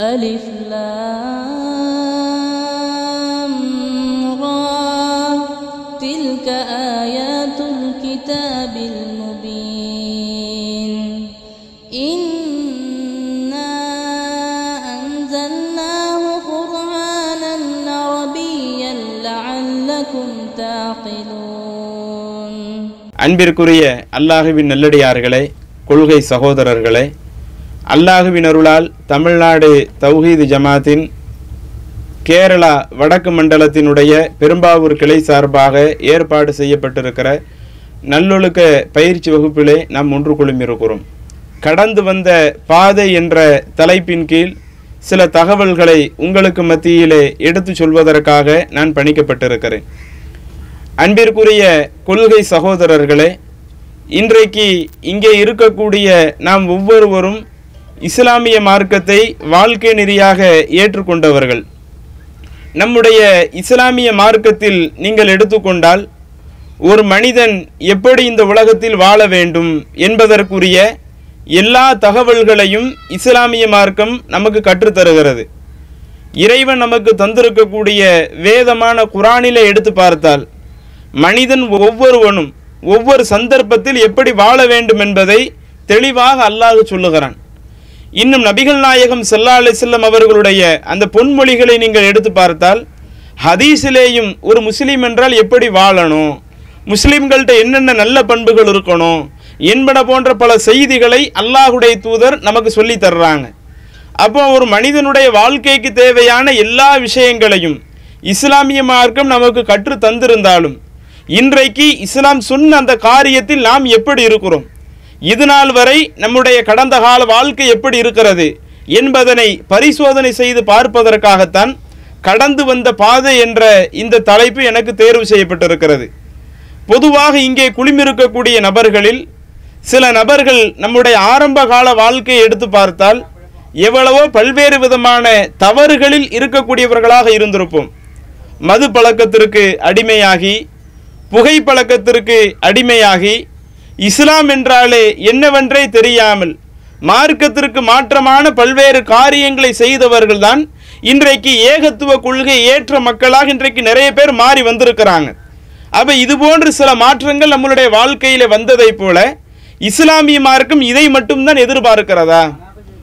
ألف لام را تلك آيات الكتاب المبين إنا أنزلناه قرآنا عربيا لعلكم تعقلون அன்பிற்குரிய அல்லாஹுவின் நல்லடியார்களே கொள்கை சகோதரர்களே அல்லாஹுவின் அருளால் தமிழ்நாடு தௌஹீது ஜமாத்தின் கேரளா வடக்கு மண்டலத்தினுடைய பெரும்பாவூர் கிளை சார்பாக ஏற்பாடு செய்யப்பட்டிருக்கிற நல்லொழுக்க பயிற்சி வகுப்பிலே நாம் ஒன்று குழுமிருக்கிறோம். கடந்து வந்த பாதை என்ற தலைப்பின் கீழ் சில தகவல்களை உங்களுக்கு மத்தியிலே எடுத்துச் சொல்வதற்காக நான் பணிக்கப்பட்டிருக்கிறேன். அன்பிற்குரிய கொள்கை சகோதரர்களே இன்றைக்கு இங்கே இருக்கக்கூடிய நாம் ஒவ்வொருவரும் இஸ்லாமிய மார்க்கத்தை வாழ்க்கை நெறியாக ஏற்றுக்கொண்டவர்கள். நம்முடைய இஸ்லாமிய மார்க்கத்தில் நீங்கள் எடுத்துக்கொண்டால் ஒரு மனிதன் எப்படி இந்த உலகத்தில் வாழ வேண்டும் என்பதற்குரிய எல்லா தகவல்களையும் இஸ்லாமிய மார்க்கம் நமக்கு கற்றுத்தருகிறது. இறைவன் நமக்கு தந்திருக்கக்கூடிய வேதமான குரானில எடுத்து பார்த்தால் மனிதன் ஒவ்வொருவனும் ஒவ்வொரு சந்தர்ப்பத்தில் எப்படி வாழ வேண்டும் என்பதை தெளிவாக அல்லாஹ் சொல்லுகிறான். இன்னும் நபிகள் நாயகம் செல்லா அலி செல்லம் அவர்களுடைய அந்த பொன்மொழிகளை நீங்கள் எடுத்து பார்த்தால் ஹதீஸிலேயும் ஒரு முஸ்லீம் என்றால் எப்படி வாழணும்? முஸ்லீம்கள்ட்ட என்னென்ன நல்ல பண்புகள் இருக்கணும்? என்பன போன்ற பல செய்திகளை அல்லாஹுடைய தூதர் நமக்கு சொல்லி தர்றாங்க. அப்போ ஒரு மனிதனுடைய வாழ்க்கைக்கு தேவையான எல்லா விஷயங்களையும் இஸ்லாமிய மார்க்கம் நமக்கு கற்று தந்திருந்தாலும் இன்றைக்கு இஸ்லாம் சொன்ன அந்த காரியத்தில் நாம் எப்படி இருக்கிறோம்? இது நாள் வரை நம்முடைய கடந்த கால வாழ்க்கை எப்படி இருக்கிறது என்பதனை பரிசோதனை செய்து பார்ப்பதற்காகத்தான் கடந்து வந்த பாதை என்ற இந்த தலைப்பு எனக்கு தேர்வு செய்யப்பட்டிருக்கிறது. பொதுவாக இங்கே குளிமிருக்கக்கூடிய நபர்களில் சில நபர்கள் நம்முடைய ஆரம்ப கால வாழ்க்கையை எடுத்து பார்த்தால் எவ்வளவோ பல்வேறு விதமான தவறுகளில் இருக்கக்கூடியவர்களாக இருந்திருப்போம். மது பழக்கத்திற்கு அடிமையாகி புகை பழக்கத்திற்கு அடிமையாகி இஸ்லாம் என்றாலே என்னவென்றே தெரியாமல் மார்க்கத்திற்கு மாற்றமான பல்வேறு காரியங்களை செய்தவர்கள்தான் இன்றைக்கு ஏகத்துவ கொள்கை ஏற்ற மக்களாக இன்றைக்கு நிறைய பேர் மாறி வந்திருக்கிறாங்க. அப்போ இது போன்று சில மாற்றங்கள் நம்மளுடைய வாழ்க்கையில் வந்ததைப் போல இஸ்லாமிய மார்க்கம் இதை மட்டும்தான் எதிர்பார்க்கிறதா?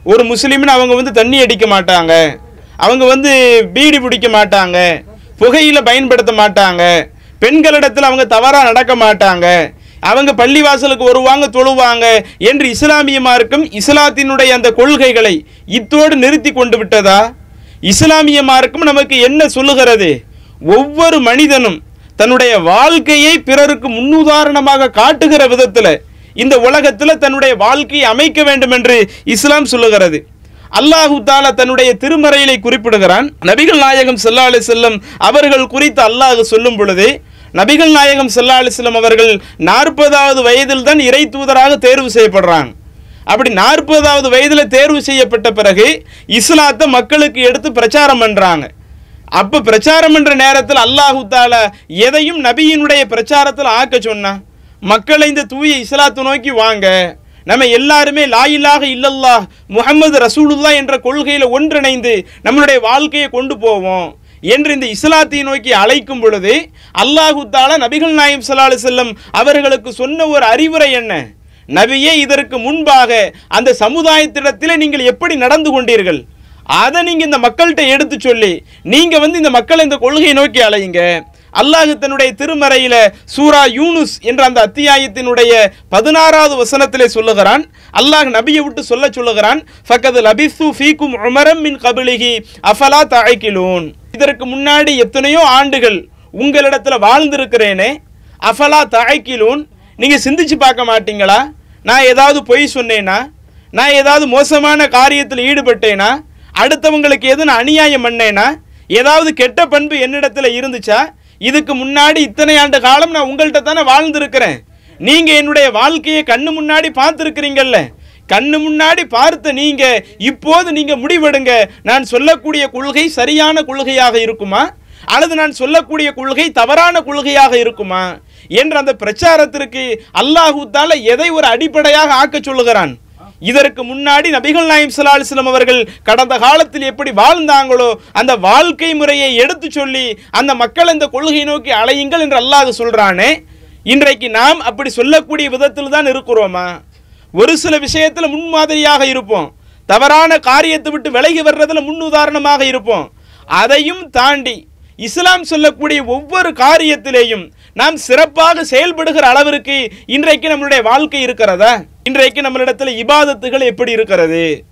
ஒரு முஸ்லீம்னு அவங்க வந்து தண்ணி அடிக்க மாட்டாங்க. அவங்க வந்து பீடி பிடிக்க மாட்டாங்க. புகையில் பயன்படுத்த மாட்டாங்க. பெண்களிடத்தில் அவங்க தவறாக நடக்க மாட்டாங்க. அவங்க பள்ளிவாசலுக்கு வருவாங்க தொழுவாங்க என்று இஸ்லாமியமாருக்கும் இஸ்லாத்தினுடைய அந்த கொள்கைகளை இத்தோடு நிறுத்தி கொண்டு விட்டதா? இஸ்லாமியமாருக்கும் நமக்கு என்ன சொல்லுகிறது? ஒவ்வொரு மனிதனும் தன்னுடைய வாழ்க்கையை பிறருக்கு முன்னுதாரணமாக காட்டுகிற விதத்தில் இந்த உலகத்தில் தன்னுடைய வாழ்க்கையை அமைக்க வேண்டும் என்று இஸ்லாம் சொல்லுகிறது. அல்லாஹு தாலா தன்னுடைய திருமறையிலே குறிப்பிடுகிறான் நபிகள் நாயகம் ஸல்லல்லாஹு செல்லும் செல்லம் அவர்கள் குறித்து அல்லாஹ் சொல்லும் பொழுது நபிகள் நாயகம் ஸல்லல்லாஹு அலிஸ்லம் அவர்கள் நாற்பதாவது வயதில் தான் இறை தூதராக தேர்வு செய்யப்படுறாங்க. அப்படி நாற்பதாவது வயதில் தேர்வு செய்யப்பட்ட பிறகு இஸ்லாத்தை மக்களுக்கு எடுத்து பிரச்சாரம் பண்ணுறாங்க அப்போ பிரச்சாரம் பண்ணுற நேரத்தில் அல்லாஹு தால எதையும் நபியினுடைய பிரச்சாரத்தில் ஆக்க சொன்னான் மக்களை இந்த தூய இஸ்லாத்தை நோக்கி வாங்க நம்ம எல்லாருமே லாயில்லாக இல்லல்லாஹ் முஹம்மது ரசூலுல்லா என்ற கொள்கையில் ஒன்றிணைந்து நம்மளுடைய வாழ்க்கையை கொண்டு போவோம். என்று இந்த இஸ்லாத்தை நோக்கி அழைக்கும் பொழுது அல்லாஹு தாலா நபிகள் நாயம் ஸல்லல்லாஹு செல்லம் அவர்களுக்கு சொன்ன ஒரு அறிவுரை என்ன? நபியே இதற்கு முன்பாக அந்த சமுதாயத்திடத்தில் நீங்கள் எப்படி நடந்து கொண்டீர்கள்? அதை நீங்க இந்த மக்கள்கிட்ட எடுத்து சொல்லி நீங்க வந்து இந்த மக்களை இந்த கொள்கையை நோக்கி அலையுங்க. அல்லாஹு தன்னுடைய திருமறையில சூரா யூனுஸ் என்ற அந்த அத்தியாயத்தினுடைய பதினாறாவது வசனத்திலே சொல்லுகிறான். அல்லாஹ் நபியை விட்டு சொல்ல சொல்லுகிறான் ஃபக்கது லபிசு ஃபீக்கும் உமரம் மின் கபிலிகி அஃபலா தழைக்கிலூன் இதற்கு முன்னாடி எத்தனையோ ஆண்டுகள் உங்களிடத்தில் வாழ்ந்திருக்கிறேனே. அஃபலா தாய்க்கிலூன் நீங்கள் சிந்திச்சு பார்க்க மாட்டீங்களா? நான் ஏதாவது பொய் சொன்னேனா? நான் ஏதாவது மோசமான காரியத்தில் ஈடுபட்டேனா? அடுத்தவங்களுக்கு எது நான் அநியாயம் பண்ணேனா? ஏதாவது கெட்ட பண்பு என்னிடத்தில் இருந்துச்சா? இதுக்கு முன்னாடி இத்தனை ஆண்டு காலம் நான் உங்கள்கிட்ட தானே வாழ்ந்திருக்கிறேன். நீங்கள் என்னுடைய வாழ்க்கையை கண்ணு முன்னாடி பார்த்துருக்கிறீங்கல்ல. கண்ணு முன்னாடி பார்த்த நீங்க இப்போது நீங்க முடிவெடுங்க. நான் சொல்லக்கூடிய கொள்கை சரியான கொள்கையாக இருக்குமா? அல்லது நான் சொல்லக்கூடிய கொள்கை தவறான கொள்கையாக இருக்குமா? என்ற அந்த பிரச்சாரத்திற்கு அல்லாஹூத்தால எதை ஒரு அடிப்படையாக ஆக்க சொல்லுகிறான்? இதற்கு முன்னாடி நபிகள் நாயம் சலாஹிஸ்லம் அவர்கள் கடந்த காலத்தில் எப்படி வாழ்ந்தாங்களோ அந்த வாழ்க்கை முறையை எடுத்து சொல்லி அந்த மக்கள் இந்த கொள்கை நோக்கி அலையுங்கள் என்று அல்லாஹ் சொல்றானே. இன்றைக்கு நாம் அப்படி சொல்லக்கூடிய விதத்தில் தான் இருக்கிறோமா? ஒரு சில விஷயத்தில் முன்மாதிரியாக இருப்போம். தவறான காரியத்தை விட்டு விலகி வர்றதில் முன் உதாரணமாக இருப்போம். அதையும் தாண்டி இஸ்லாம் சொல்லக்கூடிய ஒவ்வொரு காரியத்திலேயும் நாம் சிறப்பாக செயல்படுகிற அளவிற்கு இன்றைக்கு நம்மளுடைய வாழ்க்கை இருக்கிறதா? இன்றைக்கு நம்மளிடத்தில் இபாதத்துகள் எப்படி இருக்கிறது?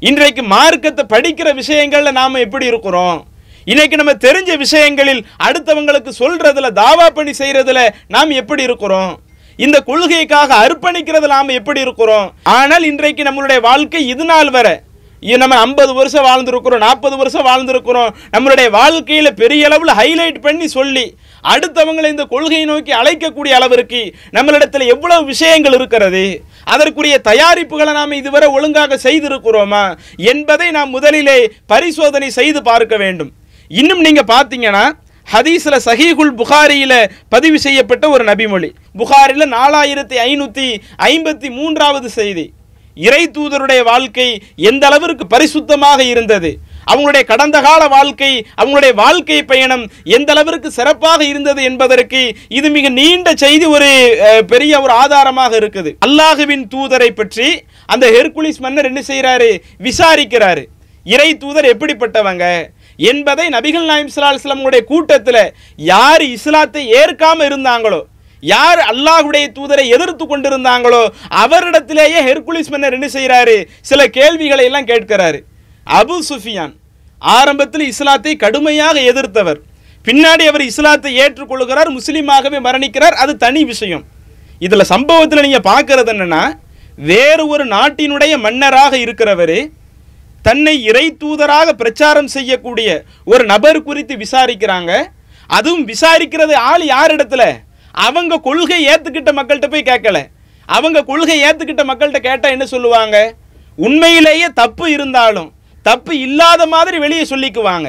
இன்றைக்கு மார்க்கத்தை படிக்கிற விஷயங்களில் நாம் எப்படி இருக்கிறோம்? இன்னைக்கு நம்ம தெரிஞ்ச விஷயங்களில் அடுத்தவங்களுக்கு சொல்றதுல தாவா பணி செய்யறதுல நாம் எப்படி இருக்கிறோம்? இந்த கொள்கைக்காக அர்ப்பணிக்கிறது நாம் எப்படி இருக்கிறோம்? ஆனால் இன்றைக்கு நம்மளுடைய வாழ்க்கை இது நாள் வரை. நம்ம ஐம்பது வருஷம் வாழ்ந்துருக்குறோம் நாற்பது வருஷம் வாழ்ந்துருக்குறோம். நம்மளுடைய வாழ்க்கையில் பெரிய அளவில் ஹைலைட் பண்ணி சொல்லி அடுத்தவங்களை இந்த கொள்கையை நோக்கி அழைக்கக்கூடிய அளவிற்கு நம்மளிடத்தில் எவ்வளவு விஷயங்கள் இருக்கிறது? அதற்குரிய தயாரிப்புகளை நாம் இதுவரை ஒழுங்காக செய்திருக்கிறோமா? என்பதை நாம் முதலிலே பரிசோதனை செய்து பார்க்க வேண்டும். இன்னும் நீங்கள் பார்த்தீங்கன்னா ஹதீஸில் சஹீகுல் புகாரியில் பதிவு செய்யப்பட்ட ஒரு நபிமொழி. புகாரில் நாலாயிரத்தி ஐநூற்றி ஐம்பத்தி மூன்றாவது செய்தி. இறை தூதருடைய வாழ்க்கை எந்த அளவிற்கு பரிசுத்தமாக இருந்தது? அவங்களுடைய கடந்த கால வாழ்க்கை அவங்களுடைய வாழ்க்கை பயணம் எந்த அளவிற்கு சிறப்பாக இருந்தது என்பதற்கு இது மிக நீண்ட செய்தி ஒரு பெரிய ஒரு ஆதாரமாக இருக்குது. அல்லாஹுவின் தூதரை பற்றி அந்த ஹெர்குலிஸ் மன்னர் என்ன செய்கிறாரு விசாரிக்கிறாரு. இறை தூதர் எப்படிப்பட்டவங்க? என்பதை நபிகள் நாயம் சலாஹ்லமுடைய கூட்டத்தில் யார் இஸ்லாத்தை ஏற்காமல் இருந்தாங்களோ யார் அல்லாஹுடைய தூதரை எதிர்த்து கொண்டிருந்தாங்களோ அவரிடத்திலேயே ஹெர்குலிஸ் மன்னர் என்ன செய்கிறாரு? சில கேள்விகளை எல்லாம் கேட்கிறாரு. அபு சுஃபியான் ஆரம்பத்தில் இஸ்லாத்தை கடுமையாக எதிர்த்தவர். பின்னாடி அவர் இஸ்லாத்தை ஏற்றுக்கொள்கிறார் முஸ்லீமாகவே மரணிக்கிறார். அது தனி விஷயம். இதில் சம்பவத்தில் நீங்கள் பார்க்கறது என்னென்னா வேறு ஒரு நாட்டினுடைய மன்னராக இருக்கிறவர் தன்னை இறை தூதராக பிரச்சாரம் செய்யக்கூடிய ஒரு நபர் குறித்து விசாரிக்கிறாங்க. அதுவும் விசாரிக்கிறது ஆள் யார் இடத்துல அவங்க கொள்கை ஏற்றுக்கிட்ட மக்கள்கிட்ட போய் கேட்கல. அவங்க கொள்கை ஏற்றுக்கிட்ட மக்கள்கிட்ட கேட்டால் என்ன சொல்லுவாங்க? உண்மையிலேயே தப்பு இருந்தாலும் தப்பு இல்லாத மாதிரி வெளியே சொல்லிக்குவாங்க.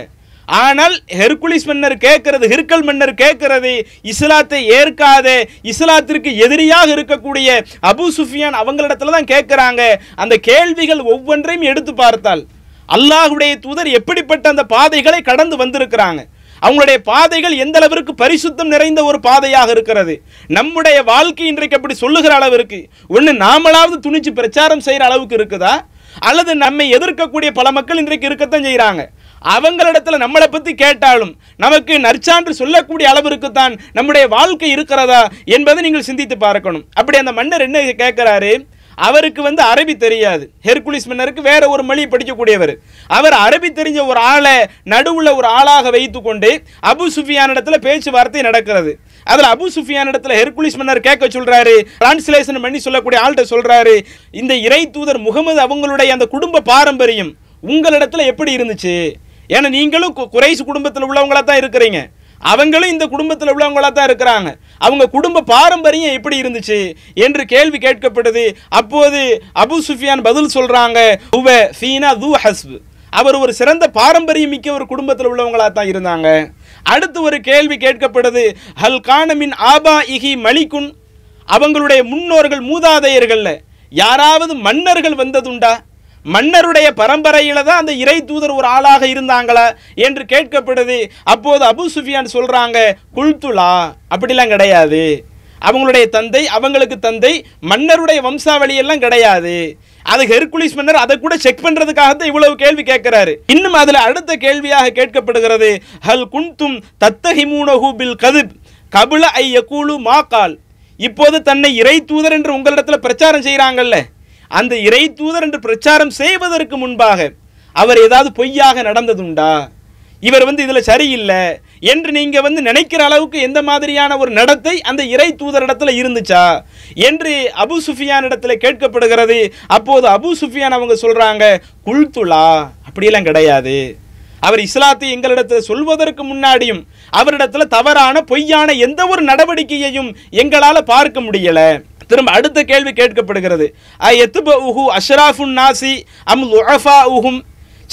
ஆனால் ஹெர்குலிஸ் மன்னர் கேட்கிறது ஹிர்கல் மன்னர் கேட்கிறது இஸ்லாத்தை ஏற்காது இஸ்லாத்திற்கு எதிரியாக இருக்கக்கூடிய அபு சுஃபியான் அவங்களிடத்துல தான் கேட்குறாங்க. அந்த கேள்விகள் ஒவ்வொன்றையும் எடுத்து பார்த்தால் அல்லாஹுடைய தூதர் எப்படிப்பட்ட அந்த பாதைகளை கடந்து வந்திருக்கிறாங்க. அவங்களுடைய பாதைகள் எந்த அளவிற்கு பரிசுத்தம் நிறைந்த ஒரு பாதையாக இருக்கிறது. நம்முடைய வாழ்க்கை இன்றைக்கு அப்படி சொல்லுகிற அளவிற்கு ஒன்று நாமளாவது துணிச்சு பிரச்சாரம் செய்கிற அளவுக்கு இருக்குதா? அல்லது நம்மை எதிர்க்கக்கூடிய பல மக்கள் இன்றைக்கு இருக்கத்தான் செய்கிறாங்க. அவங்களிடத்துல நம்மளை பற்றி கேட்டாலும் நமக்கு நற்சான்று சொல்லக்கூடிய அளவிற்கு தான் நம்முடைய வாழ்க்கை இருக்கிறதா என்பதை நீங்கள் சிந்தித்து பார்க்கணும். அப்படி அந்த மன்னர் என்ன கேட்குறாரு? அவருக்கு வந்து அரபி தெரியாது. ஹெர்குலிஸ் மன்னருக்கு வேற ஒரு மொழி படிக்கக்கூடியவர். அவர் அரபி தெரிஞ்ச ஒரு ஆளை நடுவில் ஒரு ஆளாக வைத்துக்கொண்டு அபு சுஃபியான இடத்துல பேச்சுவார்த்தை நடக்கிறது. அதில் அபு சுஃபியான இடத்துல ஹெர்குலிஸ் மன்னர் கேட்க சொல்றாரு. டிரான்ஸ்லேஷன் பண்ணி சொல்லக்கூடிய ஆள்கிட்ட சொல்றாரு. இந்த இறை தூதர் முகமது அவங்களுடைய அந்த குடும்ப பாரம்பரியம் உங்களிடத்துல எப்படி இருந்துச்சு? ஏன்னா நீங்களும் கு- குறைஸ் குடும்பத்தில் உள்ளவங்களா தான் இருக்கிறீங்க. அவங்களும் இந்த குடும்பத்தில் உள்ளவங்களா தான் இருக்கிறாங்க. அவங்க குடும்ப பாரம்பரியம் எப்படி இருந்துச்சு என்று கேள்வி கேட்கப்படுது. அப்போது அபு சுஃபியான் பதில் சொல்றாங்க உவ ஃபீனா து ஹஸ்பு. அவர் ஒரு சிறந்த பாரம்பரியம் மிக்க ஒரு குடும்பத்தில் உள்ளவங்களா தான் இருந்தாங்க. அடுத்து ஒரு கேள்வி கேட்கப்படுது ஹல் கானமின் ஆபா இஹி மலிக்குன்? அவங்களுடைய முன்னோர்கள் மூதாதையர்களில் யாராவது மன்னர்கள் வந்ததுண்டா? மன்னருடைய பரம்பரையில தான் அந்த இறை தூதர் ஒரு ஆளாக இருந்தாங்களா என்று கேட்கப்படுது. அப்போது அபு சுஃபியான் சொல்றாங்க குல்துலா அப்படிலாம் கிடையாது. அவங்களுடைய தந்தை அவங்களுக்கு தந்தை மன்னருடைய வம்சாவளியெல்லாம் கிடையாது. அது ஹெர்குலிஸ் மன்னர் அதை கூட செக் பண்றதுக்காக தான் இவ்வளவு கேள்வி கேட்கிறாரு. இன்னும் அதுல அடுத்த கேள்வியாக கேட்கப்படுகிறது ஹல் குன்தும் தத்தஹிமூனஹு பில் கதிப் கபுல ஐ யகூலு மா கால் இப்போது தன்னை இறை தூதர் என்று உங்களிடத்துல பிரச்சாரம் செய்கிறாங்கல்ல அந்த இறை தூதர் என்று பிரச்சாரம் செய்வதற்கு முன்பாக அவர் ஏதாவது பொய்யாக நடந்ததுண்டா? இவர் வந்து இதில் சரியில்லை என்று நீங்கள் வந்து நினைக்கிற அளவுக்கு எந்த மாதிரியான ஒரு நடத்தை அந்த இறை தூதரிடத்தில் இருந்துச்சா? என்று அபு சுஃபியான் இடத்துல கேட்கப்படுகிறது. அப்போது அபு சுஃபியான் அவங்க சொல்கிறாங்க குல்துலா. அப்படியெல்லாம் கிடையாது. அவர் இஸ்லாத்தை எங்களிடத்தில் சொல்வதற்கு முன்னாடியும் அவரிடத்தில் தவறான பொய்யான எந்த ஒரு நடவடிக்கையையும் எங்களால் பார்க்க முடியலை. திரும்ப அடுத்த கேள்வி கேட்கப்படுகிறது. எத்துபு அஷ்ராஃபுன் நாசி அம் லுஅஃபா உஹும்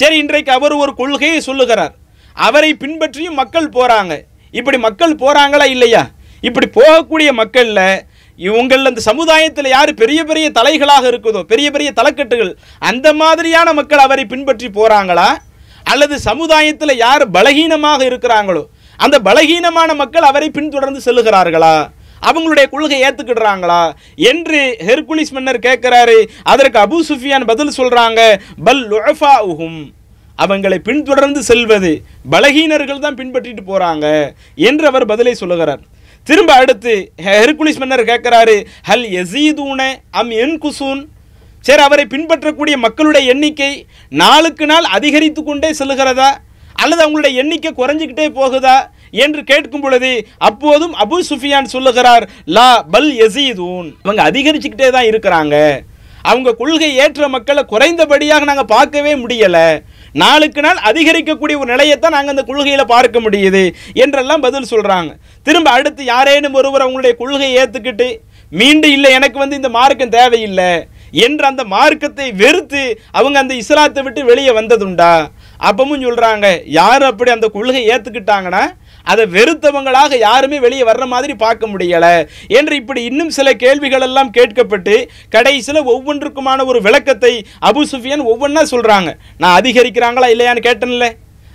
சரி இன்றைக்கு அவர் ஒரு கொள்கையை சொல்லுகிறார். அவரை பின்பற்றியும் மக்கள் போகிறாங்க இப்படி மக்கள் போகிறாங்களா இல்லையா? இப்படி போகக்கூடிய மக்களில் இவங்கள் அந்த சமுதாயத்தில் யார் பெரிய பெரிய தலைகளாக இருக்குதோ பெரிய பெரிய தலைக்கட்டுகள் அந்த மாதிரியான மக்கள் அவரை பின்பற்றி போகிறாங்களா அல்லது சமுதாயத்தில் யார் பலகீனமாக இருக்கிறாங்களோ அந்த பலகீனமான மக்கள் அவரை பின்தொடர்ந்து செல்லுகிறார்களா? அவங்களுடைய கொள்கை ஏத்துக்கிடுறாங்களா? என்று ஹெர்குலிஸ் மன்னர் கேட்கிறாரு. அதற்கு அபு சுஃபியான் பதில் சொல்றாங்க பல் உகும் அவங்களை பின்தொடர்ந்து செல்வது பலகீனர்கள் தான் பின்பற்றிட்டு போறாங்க என்று அவர் பதிலை சொல்லுகிறார். திரும்ப அடுத்து ஹெர்குலிஸ் மன்னர் கேட்கிறாரு ஹல் எசீதூன அம் என் குசூன் சரி அவரை பின்பற்றக்கூடிய மக்களுடைய எண்ணிக்கை நாளுக்கு நாள் அதிகரித்து கொண்டே செல்லுகிறதா? அல்லது அவங்களுடைய எண்ணிக்கை குறைஞ்சிக்கிட்டே போகுதா? என்று கேட்கும் பொழுது அப்போதும் அபு சுஃபியான் சொல்லுகிறார் லா பல் எசீதூன் அவங்க அதிகரிச்சுக்கிட்டே தான் இருக்கிறாங்க. அவங்க கொள்கை ஏற்ற மக்களை குறைந்தபடியாக நாங்கள் பார்க்கவே முடியலை. நாளுக்கு நாள் அதிகரிக்கக்கூடிய ஒரு நிலையைத்தான் நாங்கள் அந்த கொள்கையில் பார்க்க முடியுது என்றெல்லாம் பதில் சொல்கிறாங்க திரும்ப அடுத்து யாரேனும் ஒருவர் அவங்களுடைய கொள்கையை ஏற்றுக்கிட்டு மீண்டும் இல்லை எனக்கு வந்து இந்த மார்க்கம் தேவையில்லை என்ற அந்த மார்க்கத்தை வெறுத்து அவங்க அந்த இஸ்லாத்தை விட்டு வெளியே வந்ததுண்டா? அப்பவும் சொல்கிறாங்க யார் அப்படி அந்த கொள்கை ஏற்றுக்கிட்டாங்கன்னா அதை வெறுத்தவங்களாக யாருமே வெளியே வர்ற மாதிரி பார்க்க முடியல என்று இப்படி இன்னும் சில கேள்விகள் எல்லாம் கேட்கப்பட்டு கடைசியில் ஒவ்வொன்றுக்குமான ஒரு விளக்கத்தை அபு சுஃபியன் ஒவ்வொன்றா சொல்கிறாங்க நான் அதிகரிக்கிறாங்களா இல்லையான்னு கேட்டேன்ல.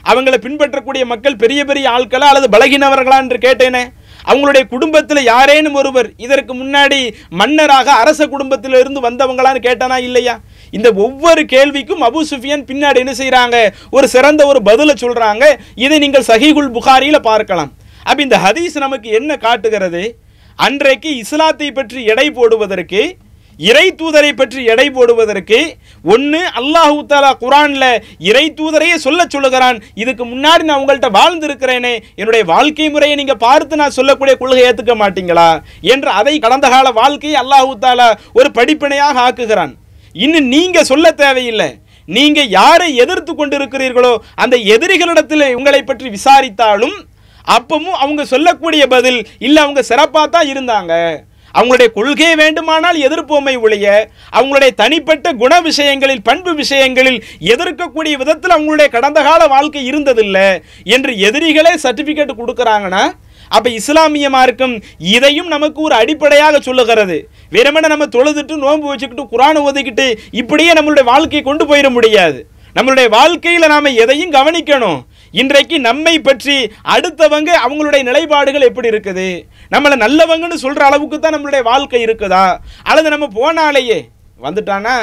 அவங்கள பின்பற்றக்கூடிய மக்கள் பெரிய பெரிய ஆட்களா அல்லது பலகினவர்களா என்று கேட்டேனே. அவங்களுடைய குடும்பத்தில் யாரேனும் ஒருவர் இதற்கு முன்னாடி மன்னராக அரச குடும்பத்திலிருந்து வந்தவங்களான்னு கேட்டானா இல்லையா? இந்த ஒவ்வொரு கேள்விக்கும் அபு சுஃபியன் பின்னாடி என்ன செய்கிறாங்க ஒரு சிறந்த ஒரு பதிலை சொல்கிறாங்க இதை நீங்கள் சஹிகுல் புகாரியில் பார்க்கலாம். அப்போ இந்த ஹதீஸ் நமக்கு என்ன காட்டுகிறது? அன்றைக்கு இஸ்லாத்தை பற்றி எடை போடுவதற்கு இறை தூதரை பற்றி எடை போடுவதற்கு ஒன்று அல்லாஹூ தாலா குரான்ல இறை தூதரையே சொல்ல சொல்லுகிறான். இதுக்கு முன்னாடி நான் உங்கள்கிட்ட வாழ்ந்திருக்கிறேனே. என்னுடைய வாழ்க்கை முறையை நீங்கள் பார்த்து நான் சொல்லக்கூடிய கொள்கை ஏற்றுக்க மாட்டீங்களா? என்று அதை கடந்த கால வாழ்க்கையை அல்லாஹூ தாலா ஒரு படிப்பினையாக ஆக்குகிறான். இன்னும் நீங்கள் சொல்ல தேவையில்லை. நீங்கள் யாரை எதிர்த்து கொண்டிருக்கிறீர்களோ அந்த எதிரிகளிடத்தில் உங்களை பற்றி விசாரித்தாலும் அப்பவும் அவங்க சொல்லக்கூடிய பதில் இல்லை அவங்க சிறப்பாக தான் இருந்தாங்க. அவங்களுடைய கொள்கையை வேண்டுமானால் எதிர்ப்போமை ஒழிய அவங்களுடைய தனிப்பட்ட குண விஷயங்களில் பண்பு விஷயங்களில் எதிர்க்கக்கூடிய விதத்தில் அவங்களுடைய கடந்த கால வாழ்க்கை இருந்ததில்லை. என்று எதிரிகளே சர்டிஃபிகேட் கொடுக்குறாங்கன்னா அப்ப இஸ்லாமிய மார்க்கம் இதையும் நமக்கு ஒரு அடிப்படையாக சொல்லுகிறது. வெறுமனே நம்ம தொழுதுட்டு நோன்பு வச்சுக்கிட்டு குரானை ஒதுக்கிட்டு இப்படியே நம்மளுடைய வாழ்க்கையை கொண்டு போயிட முடியாது. நம்மளுடைய வாழ்க்கையில் நாம் எதையும் கவனிக்கணும். இன்றைக்கு நம்மை பற்றி அடுத்தவங்க அவங்களுடைய நிலைப்பாடுகள் எப்படி இருக்குது? நம்மளை நல்லவங்கன்னு சொல்கிற அளவுக்கு தான் நம்மளுடைய வாழ்க்கை இருக்குதா? அல்லது நம்ம போனாலேயே வந்துட்டானா?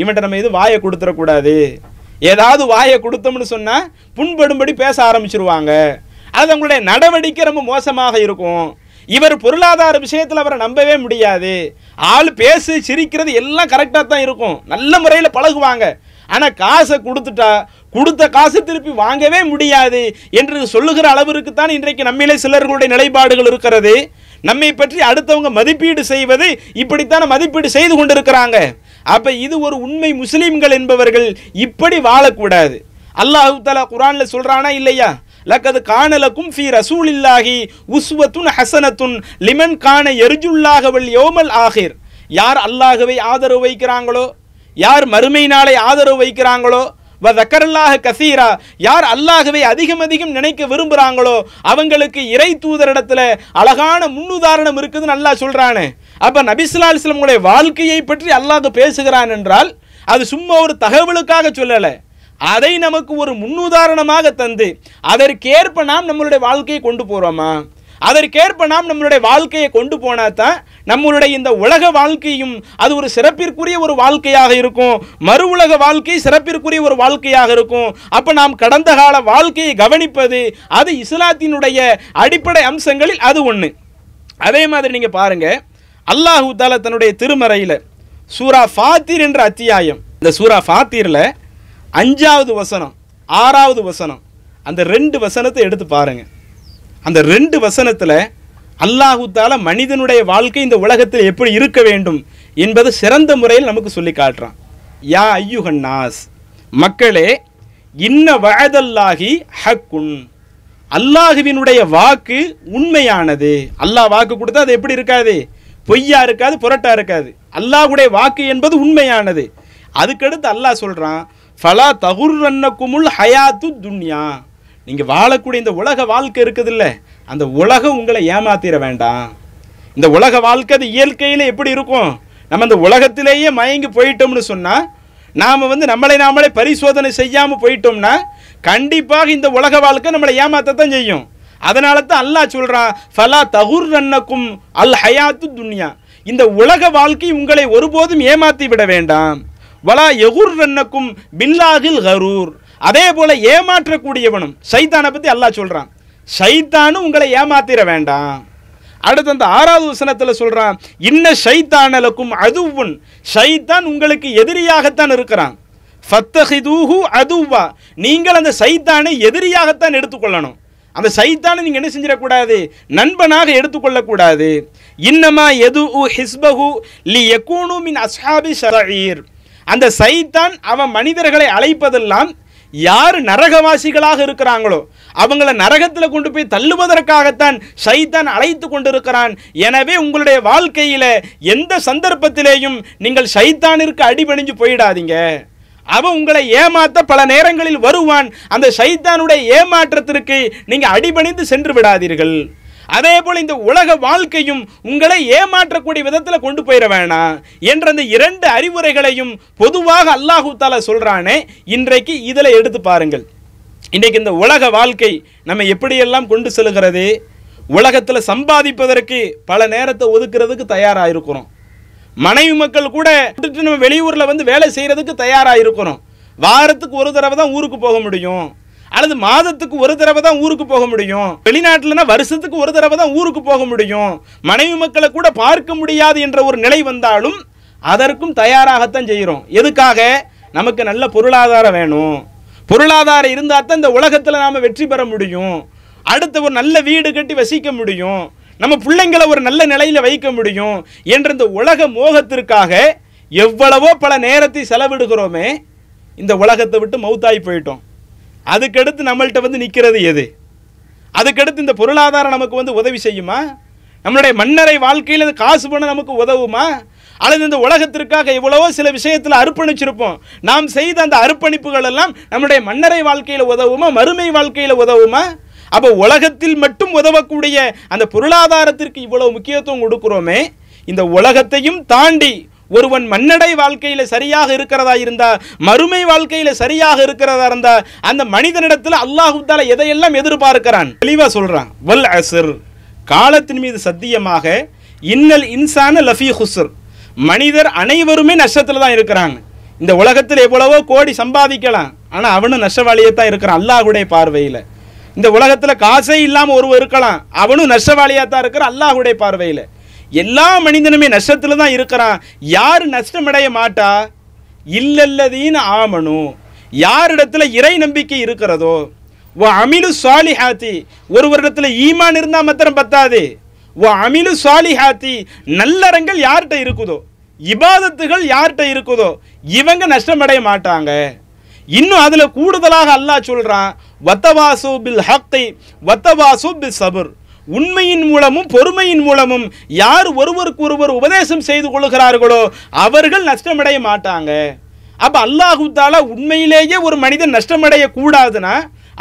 இவன்ட்ட நம்ம எதுவும் வாயை கொடுத்துடக்கூடாது. ஏதாவது வாயை கொடுத்தோம்னு சொன்னால் புண்படும்படி பேச ஆரம்பிச்சிருவாங்க. அது அவங்களுடைய நடவடிக்கை ரொம்ப மோசமாக இருக்கும். இவர் பொருளாதார விஷயத்தில் அவரை நம்பவே முடியாது. ஆள் பேசு சிரிக்கிறது எல்லாம் கரெக்டாக தான் இருக்கும். நல்ல முறையில் பழகுவாங்க. ஆனால் காசை கொடுத்துட்டா கொடுத்த காசு திருப்பி வாங்கவே முடியாது என்று சொல்லுகிற அளவிற்கு தான் இன்றைக்கு நம்மிலே சிலர்களுடைய நிலைப்பாடுகள் இருக்கிறது. நம்மை பற்றி அடுத்தவங்க மதிப்பீடு செய்வது இப்படித்தான மதிப்பீடு செய்து கொண்டிருக்கிறாங்க. அப்போ இது ஒரு உண்மை முஸ்லீம்கள் என்பவர்கள் இப்படி வாழக்கூடாது. அல்லாஹு தஆலா குரானில் சொல்கிறானா இல்லையா? லக்கது காணலக்கும் ஃபி ரசூலில்லாஹி உஸ்வத்துன் ஹசனத்துன் லிமன் கான எர்ஜுல்லாஹ யோமல் ஆகிர். யார் அல்லாஹ்வை ஆதரவு வைக்கிறாங்களோ யார் மறுமை நாளை ஆதரவு வைக்கிறாங்களோ வ தக்கரல்லாக கசீரா யார் அல்லாகவே அதிகம் அதிகம் நினைக்க விரும்புகிறாங்களோ அவங்களுக்கு இறை தூதரிடத்தில் அழகான முன்னுதாரணம் இருக்குதுன்னு நல்லா சொல்கிறானே அப்போ நபிஸ்லா அலிஸ்லமுடைய வாழ்க்கையை பற்றி அல்லாஹ் பேசுகிறான் என்றால் அது சும்மா ஒரு தகவலுக்காக சொல்லலை. அதை நமக்கு ஒரு முன்னுதாரணமாக தந்து அதற்கேற்ப நாம் நம்மளுடைய வாழ்க்கையை கொண்டு போகிறோமா அதற்கேற்ப நாம் நம்மளுடைய வாழ்க்கையை கொண்டு போனால் தான் நம்மளுடைய இந்த உலக வாழ்க்கையும் அது ஒரு சிறப்பிற்குரிய ஒரு வாழ்க்கையாக இருக்கும். மறு உலக வாழ்க்கை சிறப்பிற்குரிய ஒரு வாழ்க்கையாக இருக்கும். அப்போ நாம் கடந்த கால வாழ்க்கையை கவனிப்பது அது இஸ்லாத்தினுடைய அடிப்படை அம்சங்களில் அது ஒன்று அதே மாதிரி நீங்கள் பாருங்க அல்லாஹூ தாலா தன்னுடைய திருமறையில் சூரா ஃபாத்திர் என்ற அத்தியாயம். இந்த சூரா ஃபாத்திரில் அஞ்சாவது வசனம் ஆறாவது வசனம் அந்த ரெண்டு வசனத்தை எடுத்து பாருங்கள் அந்த ரெண்டு வசனத்தில் அல்லாஹுத்தால மனிதனுடைய வாழ்க்கை இந்த உலகத்தில் எப்படி இருக்க வேண்டும் என்பது சிறந்த முறையில் நமக்கு சொல்லி காட்டுறான். யா ஐயுகன்னாஸ் மக்களே இன்ன வயதல்லாகி ஹக்குன். அல்லாஹுவினுடைய வாக்கு உண்மையானது. அல்லாஹ் வாக்கு கொடுத்தா அது எப்படி இருக்காது? பொய்யா இருக்காது புரட்டா இருக்காது. அல்லாஹுடைய வாக்கு என்பது உண்மையானது. அதுக்கடுத்து அல்லாஹ் சொல்கிறான் ஃபலா தகுர்ரன்னக்குமுல் ஹயாத்து துன்யா. நீங்கள் வாழக்கூடிய இந்த உலக வாழ்க்கை இருக்குதுல்ல அந்த உலகம் உங்களை ஏமாத்திர வேண்டாம். இந்த உலக வாழ்க்கை அது இயற்கையில் எப்படி இருக்கும்? நம்ம இந்த உலகத்திலேயே மயங்கி போயிட்டோம்னு சொன்னால் நாம் வந்து நம்மளை நாமளே பரிசோதனை செய்யாமல் போயிட்டோம்னா கண்டிப்பாக இந்த உலக வாழ்க்கை நம்மளை ஏமாத்தத்தான் செய்யும். அதனால தான் அல்லாஹ் சொல்கிறான் ஃபலா தகுர் ரன்னக்கும் அல் ஹயாத்து துன்யா. இந்த உலக வாழ்க்கை உங்களை ஒருபோதும் ஏமாற்றி விட வேண்டாம். வலா எகுர் ரன்னக்கும் பில்லாகில் கரூர். அதே போல ஏமாற்றக்கூடியவனும் சைத்தானை பத்தி அல்லாஹ் சொல்றான். சைத்தானும் உங்களை ஏமாத்திர வேண்டாம். அடுத்து அந்த ஆறாவது வசனத்தில் சொல்றான் இன்ன சைத்தானலுக்கும் அதுவும் சைத்தான் உங்களுக்கு எதிரியாகத்தான் இருக்கிறான். ஃபத்தஹிதூஹு அதுவா நீங்கள் அந்த சைத்தானை எதிரியாகத்தான் எடுத்துக்கொள்ளணும். அந்த சைத்தானை நீங்க என்ன செஞ்சிடக்கூடாது? நண்பனாக எடுத்துக்கொள்ளக்கூடாது. இன்னமா எது ஹிஸ்பஹு லி எக்கூனு மின் அஸ்ஹாபி ஷரஈர் அந்த சைத்தான் அவன் மனிதர்களை அழைப்பதெல்லாம் யார் நரகவாசிகளாக இருக்கிறாங்களோ அவங்கள நரகத்தில் கொண்டு போய் தள்ளுவதற்காகத்தான் சைத்தான் அழைத்து கொண்டிருக்கிறான். எனவே உங்களுடைய வாழ்க்கையில் எந்த சந்தர்ப்பத்திலேயும் நீங்கள் சைத்தானிற்கு அடிபணிஞ்சு போயிடாதீங்க. அவன் உங்களை ஏமாத்த பல நேரங்களில் வருவான். அந்த சைத்தானுடைய ஏமாற்றத்திற்கு நீங்கள் அடிபணிந்து சென்று விடாதீர்கள். அதே போல் இந்த உலக வாழ்க்கையும் உங்களை ஏமாற்றக்கூடிய விதத்தில் கொண்டு போயிட வேணாம் என்ற அந்த இரண்டு அறிவுரைகளையும் பொதுவாக அல்லாஹு தாலா சொல்றானே. இன்றைக்கு இதில் எடுத்து பாருங்கள். இன்றைக்கு இந்த உலக வாழ்க்கை நம்ம எப்படியெல்லாம் கொண்டு செல்கிறது? உலகத்தில் சம்பாதிப்பதற்கு பல நேரத்தை ஒதுக்குறதுக்கு தயாராக இருக்கிறோம். மனைவி மக்கள் கூட நம்ம வெளியூரில் வந்து வேலை செய்கிறதுக்கு தயாராக இருக்கிறோம். வாரத்துக்கு ஒரு தடவை தான் ஊருக்கு போக முடியும். அல்லது மாதத்துக்கு ஒரு தடவை தான் ஊருக்கு போக முடியும். வெளிநாட்டில்னா வருஷத்துக்கு ஒரு தடவை தான் ஊருக்கு போக முடியும். மனைவி மக்களை கூட பார்க்க முடியாது என்ற ஒரு நிலை வந்தாலும் அதற்கும் தயாராகத்தான் செய்கிறோம். எதுக்காக? நமக்கு நல்ல பொருளாதாரம் வேணும். பொருளாதாரம் இருந்தால் தான் இந்த உலகத்தில் நாம் வெற்றி பெற முடியும். அடுத்த ஒரு நல்ல வீடு கட்டி வசிக்க முடியும். நம்ம பிள்ளைங்களை ஒரு நல்ல நிலையில் வைக்க முடியும் என்ற இந்த உலக மோகத்திற்காக எவ்வளவோ பல நேரத்தை செலவிடுகிறோமே இந்த உலகத்தை விட்டு மௌத்தாகி போயிட்டோம். அதுக்கடுத்து நம்மள்கிட்ட வந்து நிற்கிறது எது? அதுக்கடுத்து இந்த பொருளாதாரம் நமக்கு வந்து உதவி செய்யுமா? நம்மளுடைய மன்னரை வாழ்க்கையில் இந்த காசு பண்ண நமக்கு உதவுமா? அல்லது இந்த உலகத்திற்காக எவ்வளவோ சில விஷயத்தில் அர்ப்பணிச்சிருப்போம். நாம் செய்த அந்த அர்ப்பணிப்புகள் எல்லாம் நம்முடைய மன்னரை வாழ்க்கையில் உதவுமா? மறுமை வாழ்க்கையில் உதவுமா? அப்போ உலகத்தில் மட்டும் உதவக்கூடிய அந்த பொருளாதாரத்திற்கு இவ்வளவு முக்கியத்துவம் கொடுக்குறோமே இந்த உலகத்தையும் தாண்டி ஒருவன் மன்னடை வாழ்க்கையில் சரியாக இருக்கிறதா இருந்தா மறுமை வாழ்க்கையில் சரியாக இருக்கிறதா இருந்தா அந்த மனிதனிடத்தில் அல்லாஹு எதையெல்லாம் எதிர்பார்க்கிறான்? தெளிவாக சொல்றான். வல் அசர் காலத்தின் மீது சத்தியமாக இன்னல் இன்சான லஃபி ஹுசுர் மனிதர் அனைவருமே நஷ்டத்தில் தான் இருக்கிறாங்க. இந்த உலகத்தில் எவ்வளவோ கோடி சம்பாதிக்கலாம். ஆனால் அவனும் நஷ்டவாளியே தான் இருக்கிறான் அல்லாஹுடைய பார்வையில். இந்த உலகத்தில் காசே இல்லாமல் ஒருவர் இருக்கலாம் அவனும் நஷ்டவாளியாக தான் இருக்கிறான் அல்லாஹுடைய பார்வையில். எல்லா மனிதனுமே நஷ்டத்தில் தான் இருக்கிறான். யார் நஷ்டமடைய மாட்டா? இல்லல்லதீன் ஆமனும் யாரிடத்துல இறை நம்பிக்கை இருக்கிறதோ? ஓ அமிலு சாலிஹாத்தி. ஒருவரிடத்துல ஈமான் இருந்தால் மாத்திரம் பத்தாது. ஓ அமிலு சாலிஹாத்தி. நல்லறங்கள் யார்கிட்ட இருக்குதோ? இபாதத்துகள் யார்கிட்ட இருக்குதோ? இவங்க நஷ்டமடைய மாட்டாங்க. இன்னும் அதில் கூடுதலாக அல்லாஹ் சொல்கிறான் வத்தவாசு பில் ஹக்கை வத்தவாசு பில் சபுர். உண்மையின் மூலமும் பொறுமையின் மூலமும் யார் ஒருவருக்கு ஒருவர் உபதேசம் செய்து கொள்கிறார்களோ அவர்கள் நஷ்டமடைய மாட்டாங்க. அப்ப அல்லாஹு தாலா உண்மையிலேயே ஒரு மனிதன் நஷ்டமடைய கூடாதுன்னா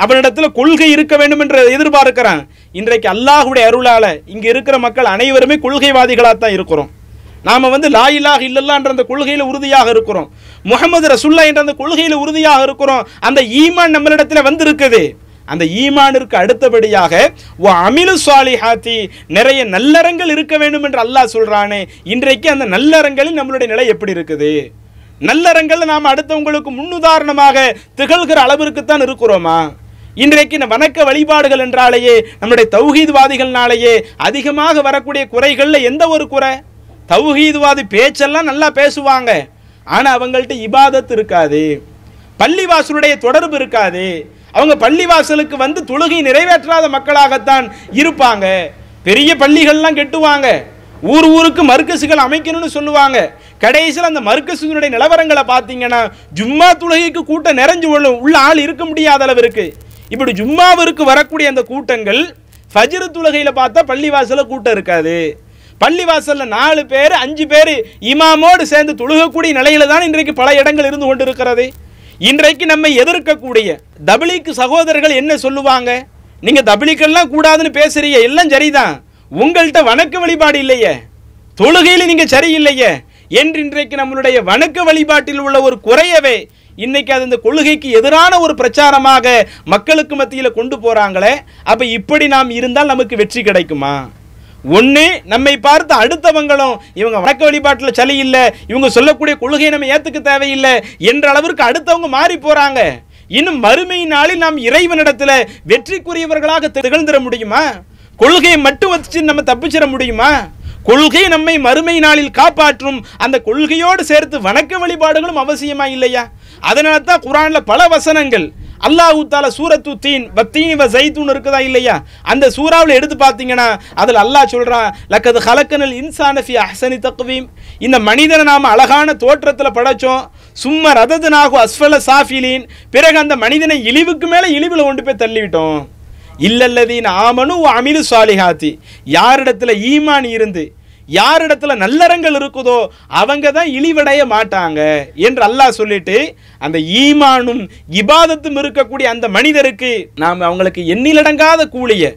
அவனிடத்துல கொள்கை இருக்க வேண்டும் என்று எதிர்பார்க்கிறான். இன்றைக்கு அல்லாஹுடைய அருளால இங்க இருக்கிற மக்கள் அனைவருமே கொள்கைவாதிகளாக தான் இருக்கிறோம். நாம் வந்து லா இலாஹ இல்லல்லான்ற அந்த கொள்கையில் உறுதியாக இருக்கிறோம். முகமது ரசுல்லா என்ற அந்த கொள்கையில் உறுதியாக இருக்கிறோம். அந்த ஈமான் நம்மளிடத்தில் வந்திருக்குது. அந்த ஈமானிற்கு அடுத்தபடியாக ஓ அமிலு சுவாலிஹாத்தி நிறைய நல்லறங்கள் இருக்க வேண்டும் என்று அல்லாஹ் சொல்றானே இன்றைக்கு அந்த நல்லறங்களில் நம்மளுடைய நிலை எப்படி இருக்குது? நல்லறங்கள் நாம் அடுத்தவங்களுக்கு முன்னுதாரணமாக திகழ்கிற அளவிற்குத்தான் இருக்கிறோமா? இன்றைக்கு இந்த வணக்க வழிபாடுகள் என்றாலேயே நம்முடைய தௌஹீத்வாதிகள்னாலேயே அதிகமாக வரக்கூடிய குறைகளில் எந்த ஒரு குறை? தௌஹீத்வாதி பேச்செல்லாம் நல்லா பேசுவாங்க ஆனால் அவங்கள்ட்ட இபாதத் இருக்காது பள்ளிவாசலுடைய தொடர்பு இருக்காது அவங்க பள்ளிவாசலுக்கு வந்து தொழுகை நிறைவேற்றாத மக்களாகத்தான் இருப்பாங்க. பெரிய பள்ளிகள்லாம் கெட்டுவாங்க. ஊர் ஊருக்கு மர்க்கசுகள் அமைக்கணும்னு சொல்லுவாங்க. கடைசியில் அந்த மர்க்கசுகளுடைய நிலவரங்களை பார்த்தீங்கன்னா ஜும்மா தொழுகைக்கு கூட்டம் நிறைஞ்சு உள்ள- உள்ள ஆள் இருக்க முடியாத அளவிற்கு. இப்படி ஜும்மாவிற்கு வரக்கூடிய அந்த கூட்டங்கள் ஃபஜ்ரு துலகையில் பார்த்தா பள்ளிவாசலில் கூட்டம் இருக்காது. பள்ளிவாசலில் நாலு பேர் அஞ்சு பேர் இமாமோடு சேர்ந்து தொழுகக்கூடிய நிலையில தான் இன்றைக்கு பல இடங்கள் இருந்து கொண்டு இருக்கிறதே இன்றைக்கு நம்ம எதிர்க்கக்கூடிய தபிலிக்கு சகோதரர்கள் என்ன சொல்லுவாங்க? நீங்க தபிலிக்கெல்லாம் கூடாதுன்னு பேசுறீங்க எல்லாம் சரிதான். உங்கள்கிட்ட வணக்க வழிபாடு இல்லையே. தொழுகையில் நீங்க சரியில்லையே. என்று இன்றைக்கு நம்மளுடைய வணக்க வழிபாட்டில் உள்ள ஒரு குறையவே இன்னைக்கு அது இந்த கொள்கைக்கு எதிரான ஒரு பிரச்சாரமாக மக்களுக்கு மத்தியில் கொண்டு போறாங்களே அப்ப இப்படி நாம் இருந்தால் நமக்கு வெற்றி கிடைக்குமா? ஒன்று நம்மை பார்த்து அடுத்தவங்களும் இவங்க வணக்க வழிபாட்டில் சளி இல்லை இவங்க சொல்லக்கூடிய கொள்கையை நம்ம ஏற்றுக்க தேவையில்லை என்ற அளவிற்கு அடுத்தவங்க மாறி போகிறாங்க இன்னும் மறுமை நாளில் நாம் இறைவனிடத்தில் வெற்றிக்குரியவர்களாக திகழ்ந்துட முடியுமா? கொள்கையை மட்டும் வச்சு நம்ம தப்பிச்சிட முடியுமா? கொள்கை நம்மை மறுமை நாளில் காப்பாற்றும் அந்த கொள்கையோடு சேர்த்து வணக்க வழிபாடுகளும் அவசியமா இல்லையா? அதனால தான் குரானில் பல வசனங்கள் அல்லாஹு தால சூரத்து தீன் பத்தீன் வ ஜைத்தூன் இருக்குதா இல்லையா? அந்த சூறாவில் எடுத்து பார்த்தீங்கன்னா அதில் அல்லாஹ் சொல்கிறான் லக்கது ஹலக்கனல் இன்சானஃபி அஹசனி தக்குவீம் இந்த மனிதனை நாம் அழகான தோற்றத்தில் படைச்சோம். சும்மா ரததுனாகு அஸ்ஃபல சாஃபிலீன். பிறகு அந்த மனிதனை இழிவுக்கு மேலே இழிவில் கொண்டு போய் தள்ளிவிட்டோம். இல்லல்லதீன் ஆமனு அமிலு சாலிஹாத்தி. யாரிடத்துல ஈமான் இருந்து யாரிடத்துல நல்லறங்கள் இருக்குதோ அவங்க தான் இழிவடைய மாட்டாங்க என்று அல்லாஹ் சொல்லிட்டு அந்த ஈமானும் இபாதத்தும் இருக்கக்கூடிய அந்த மனிதருக்கு நாம் அவங்களுக்கு எண்ணிலடங்காத கூலிய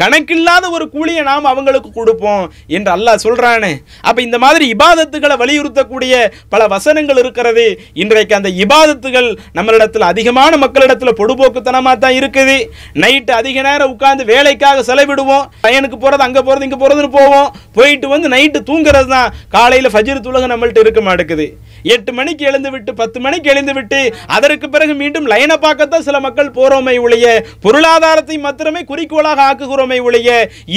கணக்கில்லாத ஒரு கூலியை நாம் அவங்களுக்கு கொடுப்போம் என்று அல்லாஹ் சொல்கிறானு அப்போ இந்த மாதிரி இபாதத்துகளை வலியுறுத்தக்கூடிய பல வசனங்கள் இருக்கிறது. இன்றைக்கு அந்த இபாதத்துகள் நம்மளிடத்தில் அதிகமான மக்களிடத்தில் பொடுபோக்குத்தனமாக தான் இருக்குது. நைட்டு அதிக நேரம் உட்காந்து வேலைக்காக செலவிடுவோம். பையனுக்கு போகிறது அங்கே போகிறது இங்கே போகிறதுன்னு போவோம். போயிட்டு வந்து நைட்டு தூங்குறது தான் காலையில் ஃபஜிர் துலகம் நம்மள்ட்ட இருக்க மாட்டேங்குது. எட்டு மணிக்கு எழுந்து விட்டு பத்து மணிக்கு எழுந்து விட்டு அதற்கு பிறகு மீண்டும் லைனை பார்க்கத்தான் சில மக்கள் போறோமே ஒழிய பொருளாதாரத்தை மாத்திரமே குறிக்கோளாக ஆக்குகிறோமே ஒழிய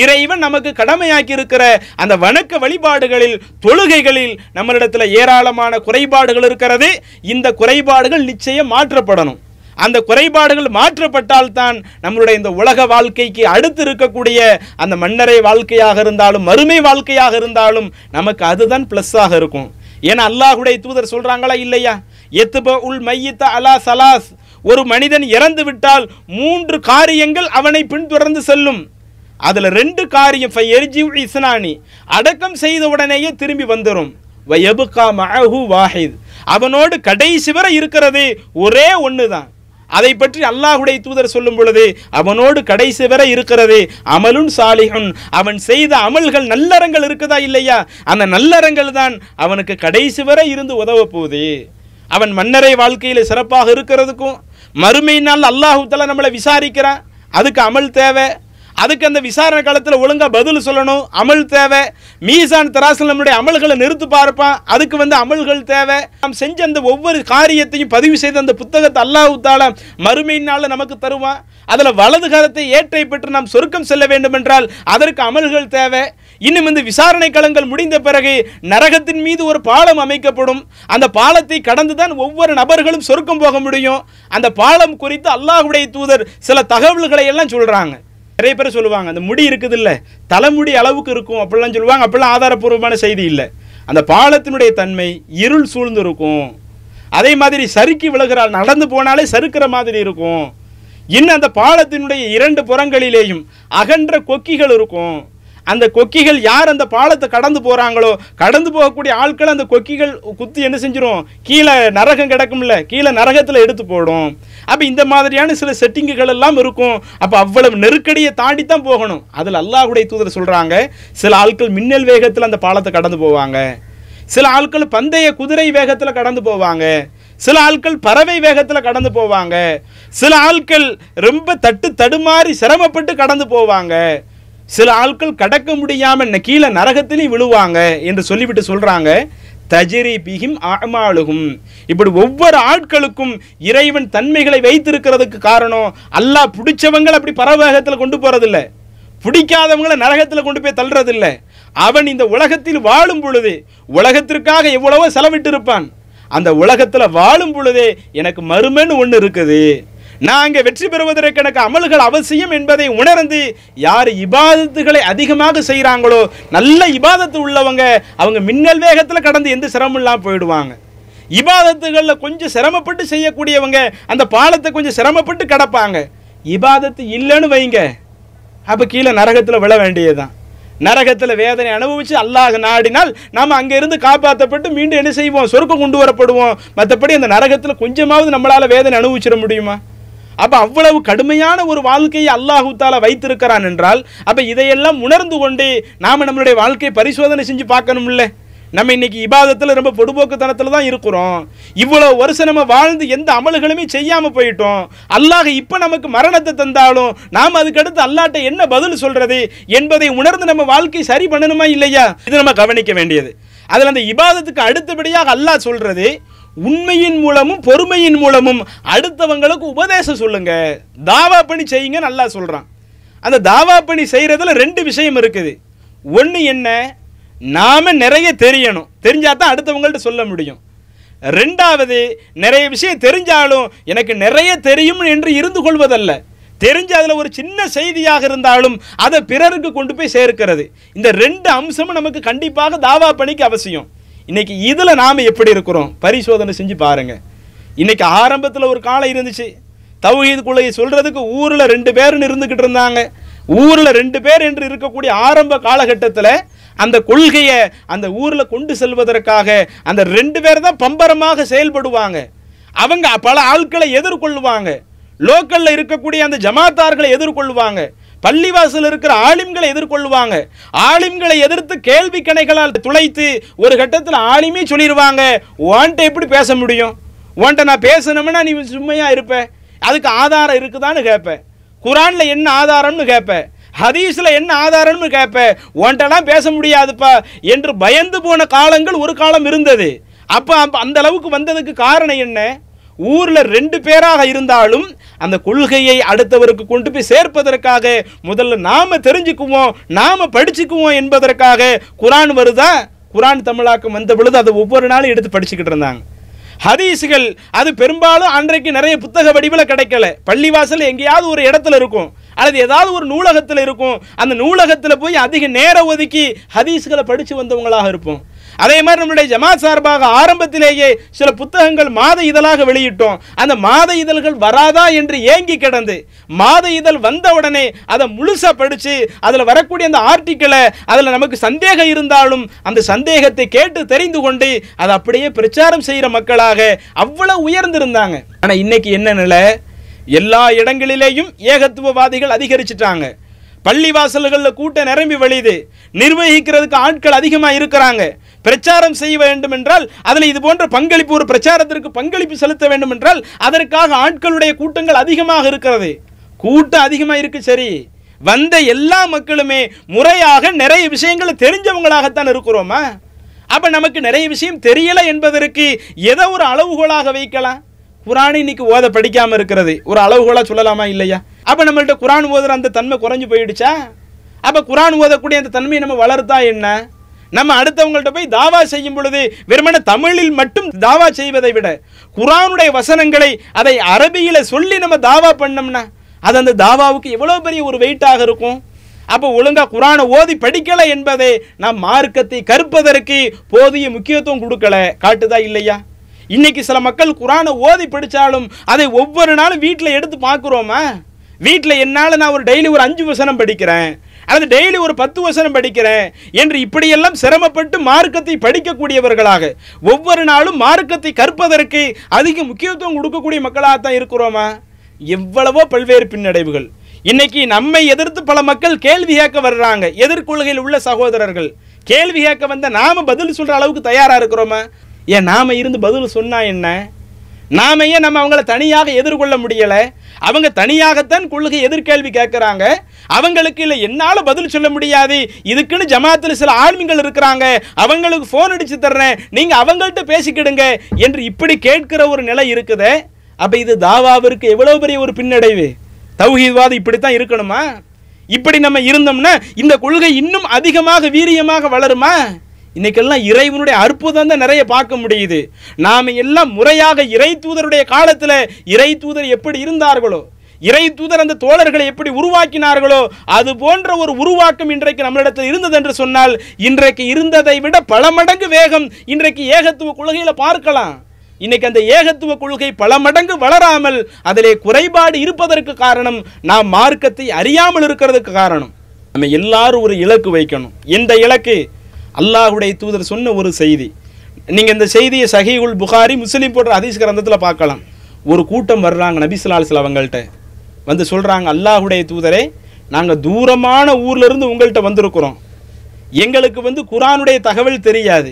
இறைவன் நமக்கு கடமையாக்கி இருக்கிற அந்த வணக்க வழிபாடுகளில் தொழுகைகளில் நம்மளிடத்தில் ஏராளமான குறைபாடுகள் இருக்கிறது. இந்த குறைபாடுகள் நிச்சயம் மாற்றப்படணும். அந்த குறைபாடுகள் மாற்றப்பட்டால்தான் நம்மளுடைய இந்த உலக வாழ்க்கைக்கு அடுத்து இருக்கக்கூடிய அந்த மன்னரை வாழ்க்கையாக இருந்தாலும் மறுமை வாழ்க்கையாக இருந்தாலும் நமக்கு அதுதான் ப்ளஸ்ஸாக இருக்கும். ஏன்னா அல்லாஹுடைய தூதர் சொல்றாங்களா இல்லையா? எத்துப உல் மையித்த அலா சலாஸ். ஒரு மனிதன் இறந்து விட்டால் மூன்று காரியங்கள் அவனை பின்தொடர்ந்து செல்லும். அதில் ரெண்டு காரியம் ஃபயர்ஜிவ் இஸ்னானி. அடக்கம் செய்த உடனேயே திரும்பி வந்துடும் வயபுகா மஅஹு வாஹித். அவனோடு கடைசி வரை இருக்கிறது ஒரே ஒன்று தான் அதை பற்றி அல்லாஹுடைய தூதர் சொல்லும் பொழுது அவனோடு கடைசி வரை இருக்கிறது அமலுன் சாலிஹுன். அவன் செய்த அமல்கள் நல்லறங்கள் இருக்குதா இல்லையா? அந்த நல்லறங்கள் தான் அவனுக்கு கடைசி வரை இருந்து உதவ போகுது. அவன் மன்னரை வாழ்க்கையில் சிறப்பாக இருக்கிறதுக்கும் மறுமை நாள் அல்லாஹு தஆலா நம்மளை விசாரிக்கிறான். அதுக்கு அமல் தேவை. அதுக்கு அந்த விசாரணை காலத்தில் ஒழுங்காக பதில் சொல்லணும். அமல் தேவை. மீசான் தராசில் நம்முடைய அமல்களை நிறுத்து பார்ப்பான் அதுக்கு வந்து அமல்கள் தேவை. நாம் செஞ்ச அந்த ஒவ்வொரு காரியத்தையும் பதிவு செய்த அந்த புத்தகத்தை அல்லாஹ் மறுமையினால் நமக்கு தருவான் அதில் வலது காலத்தை ஏற்றை பெற்று நாம் சொருக்கம் செல்ல வேண்டும் என்றால் அதற்கு அமல்கள் தேவை. இன்னும் இந்த விசாரணை களங்கள் முடிந்த பிறகு நரகத்தின் மீது ஒரு பாலம் அமைக்கப்படும். அந்த பாலத்தை கடந்து தான் ஒவ்வொரு நபர்களும் சொருக்கம் போக முடியும். அந்த பாலம் குறித்து அல்லாஹுடைய தூதர் சில தகவல்களை எல்லாம் சொல்கிறாங்க நிறைய பேர் சொல்லுவாங்க அந்த முடி இருக்குது இல்லை தலைமுடி அளவுக்கு இருக்கும் அப்படிலாம் சொல்லுவாங்க. அப்படிலாம் ஆதாரப்பூர்வமான செய்தி இல்லை. அந்த பாலத்தினுடைய தன்மை இருள் சூழ்ந்து இருக்கும் அதே மாதிரி சறுக்கி விழுகிறாள் நடந்து போனாலே சறுக்கிற மாதிரி இருக்கும். இன்னும் அந்த பாலத்தினுடைய இரண்டு புறங்களிலேயும் அகன்ற கொக்கிகள் இருக்கும். அந்த கொக்கிகள் யார் அந்த பாலத்தை கடந்து போகிறாங்களோ கடந்து போகக்கூடிய ஆட்கள் அந்த கொக்கிகள் குத்தி என்ன செஞ்சிடும் கீழே நரகம் கிடக்கும்ல கீழே நரகத்தில் எடுத்து போடும். அப்போ இந்த மாதிரியான சில செட்டிங்குகள் எல்லாம் இருக்கும். அப்போ அவ்வளவு நெருக்கடியை தாண்டி தான் போகணும். அதில் அல்லாஹுடைய தூதர் சொல்கிறாங்க சில ஆட்கள் மின்னல் வேகத்தில் அந்த பாலத்தை கடந்து போவாங்க. சில ஆட்கள் பந்தய குதிரை வேகத்தில் கடந்து போவாங்க. சில ஆட்கள் பறவை வேகத்தில் கடந்து போவாங்க. சில ஆட்கள் ரொம்ப தட்டு தடுமாறி சிரமப்பட்டு கடந்து போவாங்க. சில ஆட்கள் கடக்க முடியாமல் என்ன கீழே நரகத்திலையும் விழுவாங்க என்று சொல்லிவிட்டு சொல்கிறாங்க தஜிரி பிகிம் அமாலுகும் இப்படி ஒவ்வொரு ஆட்களுக்கும் இறைவன் தன்மைகளை வைத்திருக்கிறதுக்கு காரணம் அல்லாஹ் பிடிச்சவங்களை அப்படி பரவேகத்தில் கொண்டு போகிறதில்ல பிடிக்காதவங்களை நரகத்தில் கொண்டு போய் தள்ளுறதில்ல. அவன் இந்த உலகத்தில் வாழும் பொழுது உலகத்திற்காக எவ்வளவோ செலவிட்டு இருப்பான் அந்த உலகத்தில் வாழும் பொழுதே எனக்கு மறுமன்னு ஒன்று இருக்குது. நான் வெற்றி பெறுவதற்கனக்கு அமல்கள் அவசியம் என்பதை உணர்ந்து யார் இபாதத்துகளை அதிகமாக செய்கிறாங்களோ நல்ல இபாதத்து உள்ளவங்க அவங்க மின்னல் வேகத்தில் கடந்து எந்த சிரமம் இல்லாமல் போயிடுவாங்க. இபாதத்துகளில் கொஞ்சம் சிரமப்பட்டு செய்யக்கூடியவங்க அந்த பாலத்தை கொஞ்சம் சிரமப்பட்டு கடப்பாங்க. இபாதத்து இல்லைன்னு வைங்க. அப்போ கீழே நரகத்தில் விழ வேண்டியதுதான். நரகத்தில் வேதனை அனுபவித்து அல்லாஹ் நாடினால் நாம் அங்கேருந்து காப்பாற்றப்பட்டு மீண்டும் என்ன செய்வோம்? சொர்க்கம் கொண்டு வரப்படுவோம். மற்றபடி அந்த நரகத்தில் கொஞ்சமாவது நம்மளால் வேதனை அனுபவிச்சிட முடியுமா? அப்ப அவ்வளவு கடுமையான ஒரு வாழ்க்கையை அல்லாஹு தாலா வைத்திருக்கிறான் என்றால் அப்ப இதையெல்லாம் உணர்ந்து கொண்டு நாம நம்மளுடைய வாழ்க்கையை பரிசோதனை செஞ்சு பார்க்கணும்ல? நம்ம இன்னைக்கு இபாதத்தில் ரொம்ப பொடுபோக்குத்தனத்தில் தான் இருக்கிறோம். இவ்வளோ வருஷம் நம்ம வாழ்ந்து எந்த அமல்களுமே செய்யாமல் போயிட்டோம். அல்லாஹ் இப்போ நமக்கு மரணத்தை தந்தாலும் நாம் அதுக்கடுத்து அல்லாட்ட என்ன பதில் சொல்கிறது என்பதை உணர்ந்து நம்ம வாழ்க்கை சரி பண்ணணுமா இல்லையா? இது நம்ம கவனிக்க வேண்டியது. அதில் அந்த இபாதத்துக்கு அடுத்தபடியாக அல்லாஹ் சொல்கிறது உண்மையின் மூலமும் பொறுமையின் மூலமும் அடுத்தவங்களுக்கு உபதேசம் சொல்லுங்க. தாவா பணி செய்யுங்க நல்லா சொல்கிறான் அந்த தாவா பணி செய்கிறதுல ரெண்டு விஷயம் இருக்குது. ஒன்று என்ன? நாம் நிறைய தெரியணும். தெரிஞ்சால் தான் அடுத்தவங்கள்ட்ட சொல்ல முடியும். ரெண்டாவது நிறைய விஷயம் தெரிஞ்சாலும் எனக்கு நிறைய தெரியும் என்று இருந்து கொள்வதல்ல. தெரிஞ்ச அதில் ஒரு சின்ன செய்தியாக இருந்தாலும் அதை பிறருக்கு கொண்டு போய் சேர்க்கிறது. இந்த ரெண்டு அம்சமும் நமக்கு கண்டிப்பாக தாவா பணிக்கு அவசியம். இன்னைக்கு இதில் நாம் எப்படி இருக்கிறோம்? பரிசோதனை செஞ்சு பாருங்க. இன்னைக்கு ஆரம்பத்தில் ஒரு காலம் இருந்துச்சு. தௌஹீத் சொல்கிறதுக்கு ஊரில் ரெண்டு பேர்னு இருந்துக்கிட்டு இருந்தாங்க. ஊரில் ரெண்டு பேர் என்று இருக்கக்கூடிய ஆரம்ப காலகட்டத்தில் அந்த கொள்கையை அந்த ஊரில் கொண்டு செல்வதற்காக அந்த ரெண்டு பேர் தான் பம்பரமாக செயல்படுவாங்க. அவங்க பல ஆட்களை எதிர்கொள்வாங்க லோக்கலில் இருக்கக்கூடிய அந்த ஜமாத்தார்களை எதிர்கொள்வாங்க பள்ளிவாசல் இருக்கிற ஆலிம்களை எதிர்கொள்வாங்க ஆலிம்களை எதிர்த்து கேள்வி கணைகளால் துளைத்து ஒரு கட்டத்தில் ஆலிமே சொல்லிடுவாங்க உன்ட்ட எப்படி பேச முடியும்? உன்ட்ட நான் பேசணும்னா நீ சும்மையாக இருப்ப. அதுக்கு ஆதாரம் இருக்குதான்னு கேட்பேன் குரானில் என்ன ஆதாரம்னு கேட்பேன் ஹதீஸில் என்ன ஆதாரம்னு கேட்பேன் உன்ட்டெல்லாம் பேச முடியாதுப்பா என்று பயந்து போன காலங்கள் ஒரு காலம் இருந்தது. அப்போ அந்த அளவுக்கு வந்ததுக்கு காரணம் என்ன? ஊரில் ரெண்டு பேராக இருந்தாலும் அந்த கொள்கையை அடுத்தவருக்கு கொண்டு போய் சேர்ப்பதற்காக முதல்ல நாம் தெரிஞ்சுக்குவோம் நாம் படிச்சுக்குவோம் என்பதற்காக குரான் வருதா? குரான் தமிழாக்கம் வந்த பொழுது அதை ஒவ்வொரு நாளும் எடுத்து படிச்சுக்கிட்டு இருந்தாங்க. ஹதீஸுகள் அது பெரும்பாலும் அன்றைக்கு நிறைய புத்தக வடிவில் கிடைக்கல. பள்ளிவாசல் எங்கேயாவது ஒரு இடத்துல இருக்கும். அல்லது ஏதாவது ஒரு நூலகத்தில் இருக்கும். அந்த நூலகத்தில் போய் அதிக நேரம் ஒதுக்கி ஹதீஸ்களை படித்து வந்தவங்களாக இருப்போம். அதே மாதிரி நம்மளுடைய ஜமாத் சார்பாக ஆரம்பத்திலேயே சில புத்தகங்கள் மாத இதழாக வெளியிட்டோம். அந்த மாத இதழ்கள் வராதா என்று ஏங்கி கிடந்து மாத இதழ் வந்த உடனே அதை முழுசாக படித்து அதில் வரக்கூடிய அந்த ஆர்டிக்கிளை அதில் நமக்கு சந்தேகம் இருந்தாலும் அந்த சந்தேகத்தை கேட்டு தெரிந்து கொண்டு அதை அப்படியே பிரச்சாரம் செய்கிற மக்களாக அவ்வளோ உயர்ந்திருந்தாங்க. ஆனால் இன்னைக்கு என்ன நிலை? எல்லா இடங்களிலேயும் ஏகத்துவவாதிகள் அதிகரிச்சிட்டாங்க. பள்ளி வாசல்களில் கூட்டம் நிரம்பி வழியுது. நிர்வகிக்கிறதுக்கு ஆட்கள் அதிகமாக இருக்கிறாங்க. பிரச்சாரம் செய்ய வேண்டும் என்றால் அதில் இது போன்ற பங்களிப்பு ஒரு பிரச்சாரத்திற்கு பங்களிப்பு செலுத்த வேண்டும் என்றால் அதற்காக ஆட்களுடைய கூட்டங்கள் அதிகமாக இருக்கிறது. கூட்டம் அதிகமாக இருக்கு சரி. வந்த எல்லா மக்களுமே முறையாக நிறைய விஷயங்களை தெரிஞ்சவங்களாகத்தான் இருக்கிறோமா? அப்போ நமக்கு நிறைய விஷயம் தெரியலை என்பதற்கு எதை ஒரு அளவுகோலாக வைக்கலாம். குரான் இன்னைக்கு ஓத படிக்காமல் இருக்கிறது. ஒரு அளவுகோலாக சொல்லலாமா இல்லையா? அப்போ நம்மள்கிட்ட குரான் ஓதுற அந்த தன்மை குறைஞ்சு போயிடுச்சா? அப்போ குரான் ஓதக்கூடிய அந்த தன்மையை நம்ம வளர்த்தா என்ன? நம்ம அடுத்தவங்கள்ட்ட போய் தாவா செய்யும் பொழுது வெறுமனே தமிழில் மட்டும் தாவா செய்வதை விட குரானுடைய வசனங்களை அதை அரபியில் சொல்லி நம்ம தாவா பண்ணோம்னா அது அந்த தாவாவுக்கு எவ்வளோ பெரிய ஒரு வெயிட்டாக இருக்கும்? அப்போ ஒழுங்காக குரானை ஓதி படிக்கலை என்பதை நாம் மார்க்கத்தை கற்பதற்கு போதிய முக்கியத்துவம் கொடுக்கல. காட்டுதா இல்லையா? இன்னைக்கு சில மக்கள் குரானை ஓதி படித்தாலும் அதை ஒவ்வொரு நாளும் வீட்டில் எடுத்து பார்க்குறோமா? வீட்டில் என்னால் நான் ஒரு டெய்லி ஒரு அஞ்சு வசனம் படிக்கிறேன் அல்லது டெய்லி ஒரு பத்து வசனம் படிக்கிறேன் என்று இப்படியெல்லாம் சிரமப்பட்டு மார்க்கத்தை படிக்கக்கூடியவர்களாக ஒவ்வொரு நாளும் மார்க்கத்தை கற்பதற்கு அதிக முக்கியத்துவம் கொடுக்கக்கூடிய மக்களாகத்தான் இருக்கிறோமா? எவ்வளவோ பல்வேறு பின்னடைவுகள். இன்னைக்கு நம்மை எதிர்த்து பல மக்கள் கேள்வி கேட்க வர்றாங்க எதிர்கொள்கையில் உள்ள சகோதரர்கள். கேள்வி கேட்க வந்த நாம பதில் சொல்ற அளவுக்கு தயாரா இருக்கிறோமா? ஏன் நாம் இருந்து பதில் சொன்னால் என்ன? நாம ஏன் நம்ம அவங்கள தனியாக எதிர்கொள்ள முடியலை? அவங்க தனியாகத்தான் கொள்கை எதிர்கேள்வி கேட்குறாங்க. அவங்களுக்கு இல்லை என்னால் பதில் சொல்ல முடியாது. இதுக்குன்னு ஜமாத்தில் சில ஆளுமைகள் இருக்கிறாங்க. அவங்களுக்கு ஃபோன் அடித்து தர்றேன். நீங்கள் அவங்கள்ட்ட பேசிக்கிடுங்க என்று இப்படி கேட்கிற ஒரு நிலை இருக்குது. அப்போ இது தாவாவிற்கு எவ்வளோ பெரிய ஒரு பின்னடைவு? தௌஹீத்வாதம் இப்படித்தான் இருக்கணுமா? இப்படி நம்ம இருந்தோம்னா இந்த கொள்கை இன்னும் அதிகமாக வீரியமாக வளருமா? இன்னைக்கெல்லாம் இறைவனுடைய அற்புதம் தான் நிறைய பார்க்க முடியுது. நாம எல்லாம் முறையாக இறை தூதருடைய காலத்தில் இறை தூதர் எப்படி இருந்தார்களோ இறை தூதர் அந்த தோழர்களை எப்படி உருவாக்கினார்களோ அது போன்ற ஒரு உருவாக்கம் இன்றைக்கு நம்மளிடத்தில் இருந்தது என்று சொன்னால் இன்றைக்கு இருந்ததை விட பல மடங்கு வேகம் இன்றைக்கு ஏகத்துவ கொள்கையில் பார்க்கலாம். இன்னைக்கு அந்த ஏகத்துவ கொள்கை பல மடங்கு வளராமல் அதிலே குறைபாடு இருப்பதற்கு காரணம் நாம் மார்க்கத்தை அறியாமல் இருக்கிறதுக்கு காரணம். நம்ம எல்லாரும் ஒரு இலக்கு வைக்கணும். இந்த இலக்கு? அல்லாஹுடைய தூதர் சொன்ன ஒரு செய்தி. நீங்கள் இந்த செய்தியை சஹீகுல் புகாரி முஸ்லீம் போன்ற ஹதீஸ் கிரந்தத்தில் பார்க்கலாம். ஒரு கூட்டம் வர்றாங்க நபிசுலால் அவங்கள்ட்ட. வந்து சொல்கிறாங்க அல்லாஹுடைய தூதரே நாங்கள் தூரமான ஊர்லேருந்து உங்கள்கிட்ட வந்திருக்கிறோம். எங்களுக்கு வந்து குரானுடைய தகவல் தெரியாது.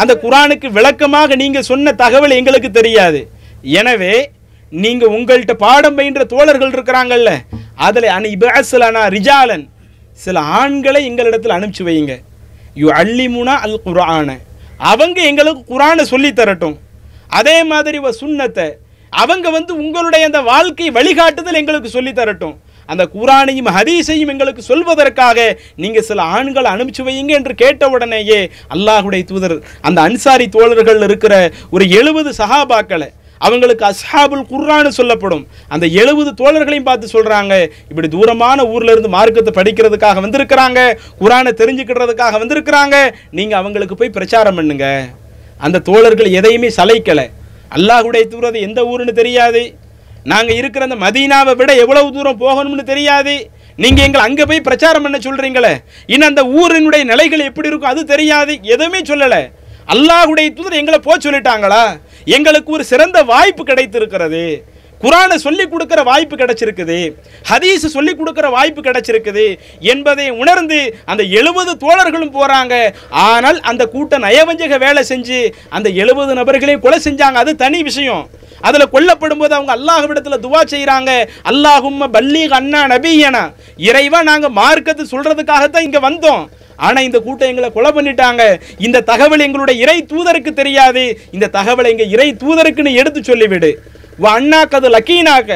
அந்த குரானுக்கு விளக்கமாக நீங்கள் சொன்ன தகவல் எங்களுக்கு தெரியாது. எனவே நீங்கள் உங்கள்கிட்ட பாடம் பயின்ற தோழர்கள் இருக்கிறாங்கல்ல அதில் அனு இபாசலானா ரிஜாலன். சில ஆண்களை எங்களிடத்தில் அனுப்பிச்சு வைங்க. யு அல்லிமுனா அல் குரான அவங்க எங்களுக்கு குரானை சொல்லி தரட்டும். அதே மாதிரி வ சுன்னத்தை அவங்க வந்து உங்களுடைய அந்த வாழ்க்கை வழிகாட்டுதல் எங்களுக்கு சொல்லி தரட்டும். அந்த குரானையும் ஹதீஸையும் எங்களுக்கு சொல்வதற்காக நீங்கள் சில ஆண்களை அனுப்பிச்சு வையுங்க என்று கேட்ட உடனேயே அல்லாஹுடைய தூதர் அந்த அன்சாரி தோழர்கள் இருக்கிற ஒரு எழுபது சஹாபாக்களை அவங்களுக்கு அஸ்ஹாபுல் குர்ரான்னு சொல்லப்படும். அந்த எழுபது தோழர்களையும் பார்த்து சொல்கிறாங்க இப்படி தூரமான ஊரில் இருந்து மார்க்கத்தை படிக்கிறதுக்காக வந்திருக்கிறாங்க குரானை தெரிஞ்சுக்கிறதுக்காக வந்திருக்கிறாங்க நீங்கள் அவங்களுக்கு போய் பிரச்சாரம் பண்ணுங்க. அந்த தோழர்கள் எதையுமே சலைக்கலை அல்லாஹுடைய தூரது எந்த ஊருன்னு தெரியாது. நாங்கள் இருக்கிற அந்த மதீனாவை விட எவ்வளவு தூரம் போகணும்னு தெரியாது. நீங்கள் எங்களை அங்கே போய் பிரச்சாரம் பண்ண சொல்கிறீங்களே இன்னும் அந்த ஊரினுடைய நிலைகள் எப்படி இருக்கும் அது தெரியாது. எதுவுமே சொல்லலை. அல்லாஹுடைய தூதர் எங்களை போக சொல்லிட்டாங்களா? எங்களுக்கு ஒரு சிறந்த வாய்ப்பு கிடைத்திருக்கிறது. குரானை சொல்லிக் கொடுக்கிற வாய்ப்பு கிடைச்சிருக்குது. ஹதீஸ் சொல்லிக் கொடுக்கிற வாய்ப்பு கிடைச்சிருக்குது என்பதை உணர்ந்து அந்த எழுபது தோழர்களும் போகிறாங்க ஆனால் அந்த கூட்டம் நயவஞ்சக வேலை செஞ்சு அந்த எழுபது நபர்களையும் கொலை செஞ்சாங்க. அது தனி விஷயம். அதில் கொல்லப்படும் போது அவங்க அல்லாஹ்விடத்தில் துவா செய்கிறாங்க அல்லாஹும்ம பல்லீக் அண்ணா நபியனா. இறைவா நாங்கள் மார்க்கத்தை சொல்கிறதுக்காகத்தான் இங்கே வந்தோம். ஆனால் இந்த கூட்டம் எங்களை கொலை பண்ணிட்டாங்க. இந்த தகவல் எங்களுடைய இறை தூதருக்கு தெரியாது. இந்த தகவலை எங்கள் இறை தூதருக்குன்னு எடுத்து சொல்லிவிடு. அண்ணாக்கு அது லக்கீனாக்க.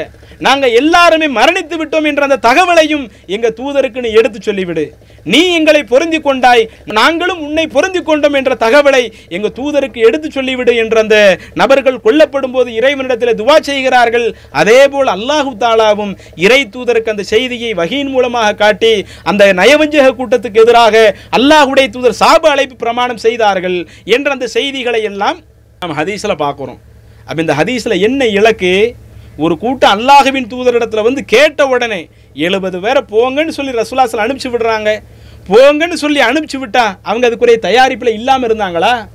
நாங்க எல்லாருமே மரணித்து விட்டோம் என்ற அந்த தகவலையும் எங்க தூதருக்கு நீ எடுத்து சொல்லிவிடு. நீ எங்களை பொருந்தி கொண்டாய் நாங்களும் உன்னை பொருந்தி கொண்டோம் என்ற தகவலை எங்க தூதருக்கு எடுத்து சொல்லிவிடு என்ற அந்த நபர்கள் கொல்லப்படும் போது இறைவனிடத்தில் துவா செய்கிறார்கள். அதே போல் அல்லாஹு தாலாவும் இறை தூதருக்கு அந்த செய்தியை வகையின் மூலமாக காட்டி அந்த நயவஞ்சக கூட்டத்துக்கு எதிராக அல்லாஹுடைய தூதர் சாப அழைப்பு பிரமாணம் செய்தார்கள் என்ற அந்த செய்திகளை எல்லாம் நாம் ஹதீஸ்ல பார்க்குறோம். அப்போ இந்த ஹதீஸ்ல என்ன இலக்கு? ஒரு கூட்டம் அல்லாஹுவின் தூதரிடத்தில் வந்து கேட்ட உடனே எழுபது பேரை போங்கன்னு சொல்லி ரசூலாசல் அனுப்பிச்சு விடுறாங்க போங்கன்னு சொல்லி அனுப்பிச்சு விட்டா அவங்க அதுக்குரிய தயாரிப்பில் இல்லாமல் இருந்தாங்களா?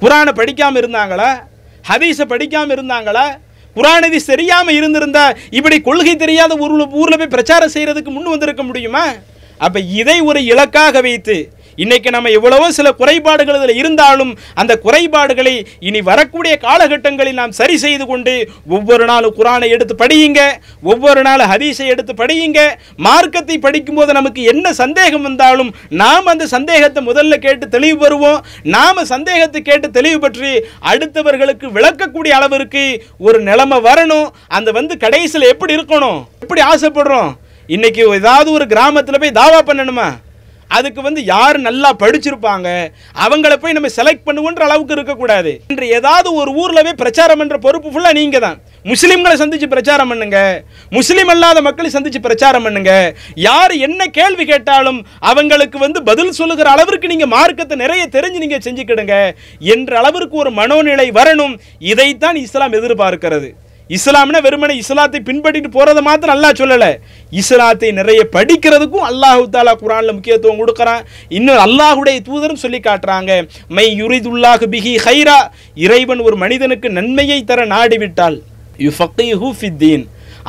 குரானை படிக்காம இருந்தாங்களா? ஹதீஸை படிக்காமல் இருந்தாங்களா? குரான் தெரியாமல் இருந்திருந்தா இப்படி கொள்கை தெரியாத ஊரில் ஊரில் போய் பிரச்சாரம் செய்கிறதுக்கு முன் வந்திருக்க முடியுமா? அப்போ இதை ஒரு இலக்காக வைத்து இன்னைக்கு நம்ம எவ்வளவோ சில குறைபாடுகள் இதில் இருந்தாலும் அந்த குறைபாடுகளை இனி வரக்கூடிய காலகட்டங்களில் நாம் சரி செய்து கொண்டு ஒவ்வொரு நாளும் குரானை எடுத்து படியுங்க ஒவ்வொரு நாளும் ஹதீஸை எடுத்து படியுங்க. மார்க்கத்தை படிக்கும்போது நமக்கு என்ன சந்தேகம் வந்தாலும் நாம் அந்த சந்தேகத்தை முதல்ல கேட்டு தெளிவு பெறுவோம். நாம் சந்தேகத்தை கேட்டு தெளிவு பற்றி அடுத்தவர்களுக்கு விளக்கக்கூடிய அளவிற்கு ஒரு நிலைமை வரணும். அந்த வந்து கடைசியில் எப்படி இருக்கணும்? எப்படி ஆசைப்படுறோம்? இன்னைக்கு ஏதாவது ஒரு கிராமத்தில் போய் தாவா பண்ணணுமா? அதுக்கு வந்து யார் நல்லா படிச்சிருப்பாங்க அவங்கள போய் நம்ம செலக்ட் பண்ணுவோன்ற அளவுக்கு இருக்கக்கூடாது. இன்று ஏதாவது ஒரு ஊரில் போய் பிரச்சாரம் பண்ணுற பொறுப்பு ஃபுல்லாக நீங்கள் தான் முஸ்லீம்களை சந்தித்து பிரச்சாரம் பண்ணுங்க. முஸ்லீம் அல்லாத மக்களை சந்தித்து பிரச்சாரம் பண்ணுங்க. யார் என்ன கேள்வி கேட்டாலும் அவங்களுக்கு வந்து பதில் சொல்லுகிற அளவிற்கு நீங்கள் மார்க்கத்தை நிறைய தெரிஞ்சு நீங்கள் செஞ்சுக்கிடுங்க. என்ற அளவிற்கு ஒரு மனோநிலை வரணும். இதைத்தான் இஸ்லாம் எதிர்பார்க்கிறது. இஸ்லாம்னா வெறுமனை இஸ்லாத்தை பின்பற்றிட்டு போகிறத மாத்திரம் அல்லாஹ் சொல்லலை. இஸ்லாத்தை நிறைய படிக்கிறதுக்கும் அல்லாஹு தாலா குரானில் முக்கியத்துவம் கொடுக்குறான். இன்னும் அல்லாஹுடைய தூதரும் சொல்லி காட்டுறாங்க. மை யுரிதுல்லாஹு பிஹி ஹைரா இறைவன் ஒரு மனிதனுக்கு நன்மையை தர நாடிவிட்டால் யுஃபக்கிஹு ஃபித்தீன்.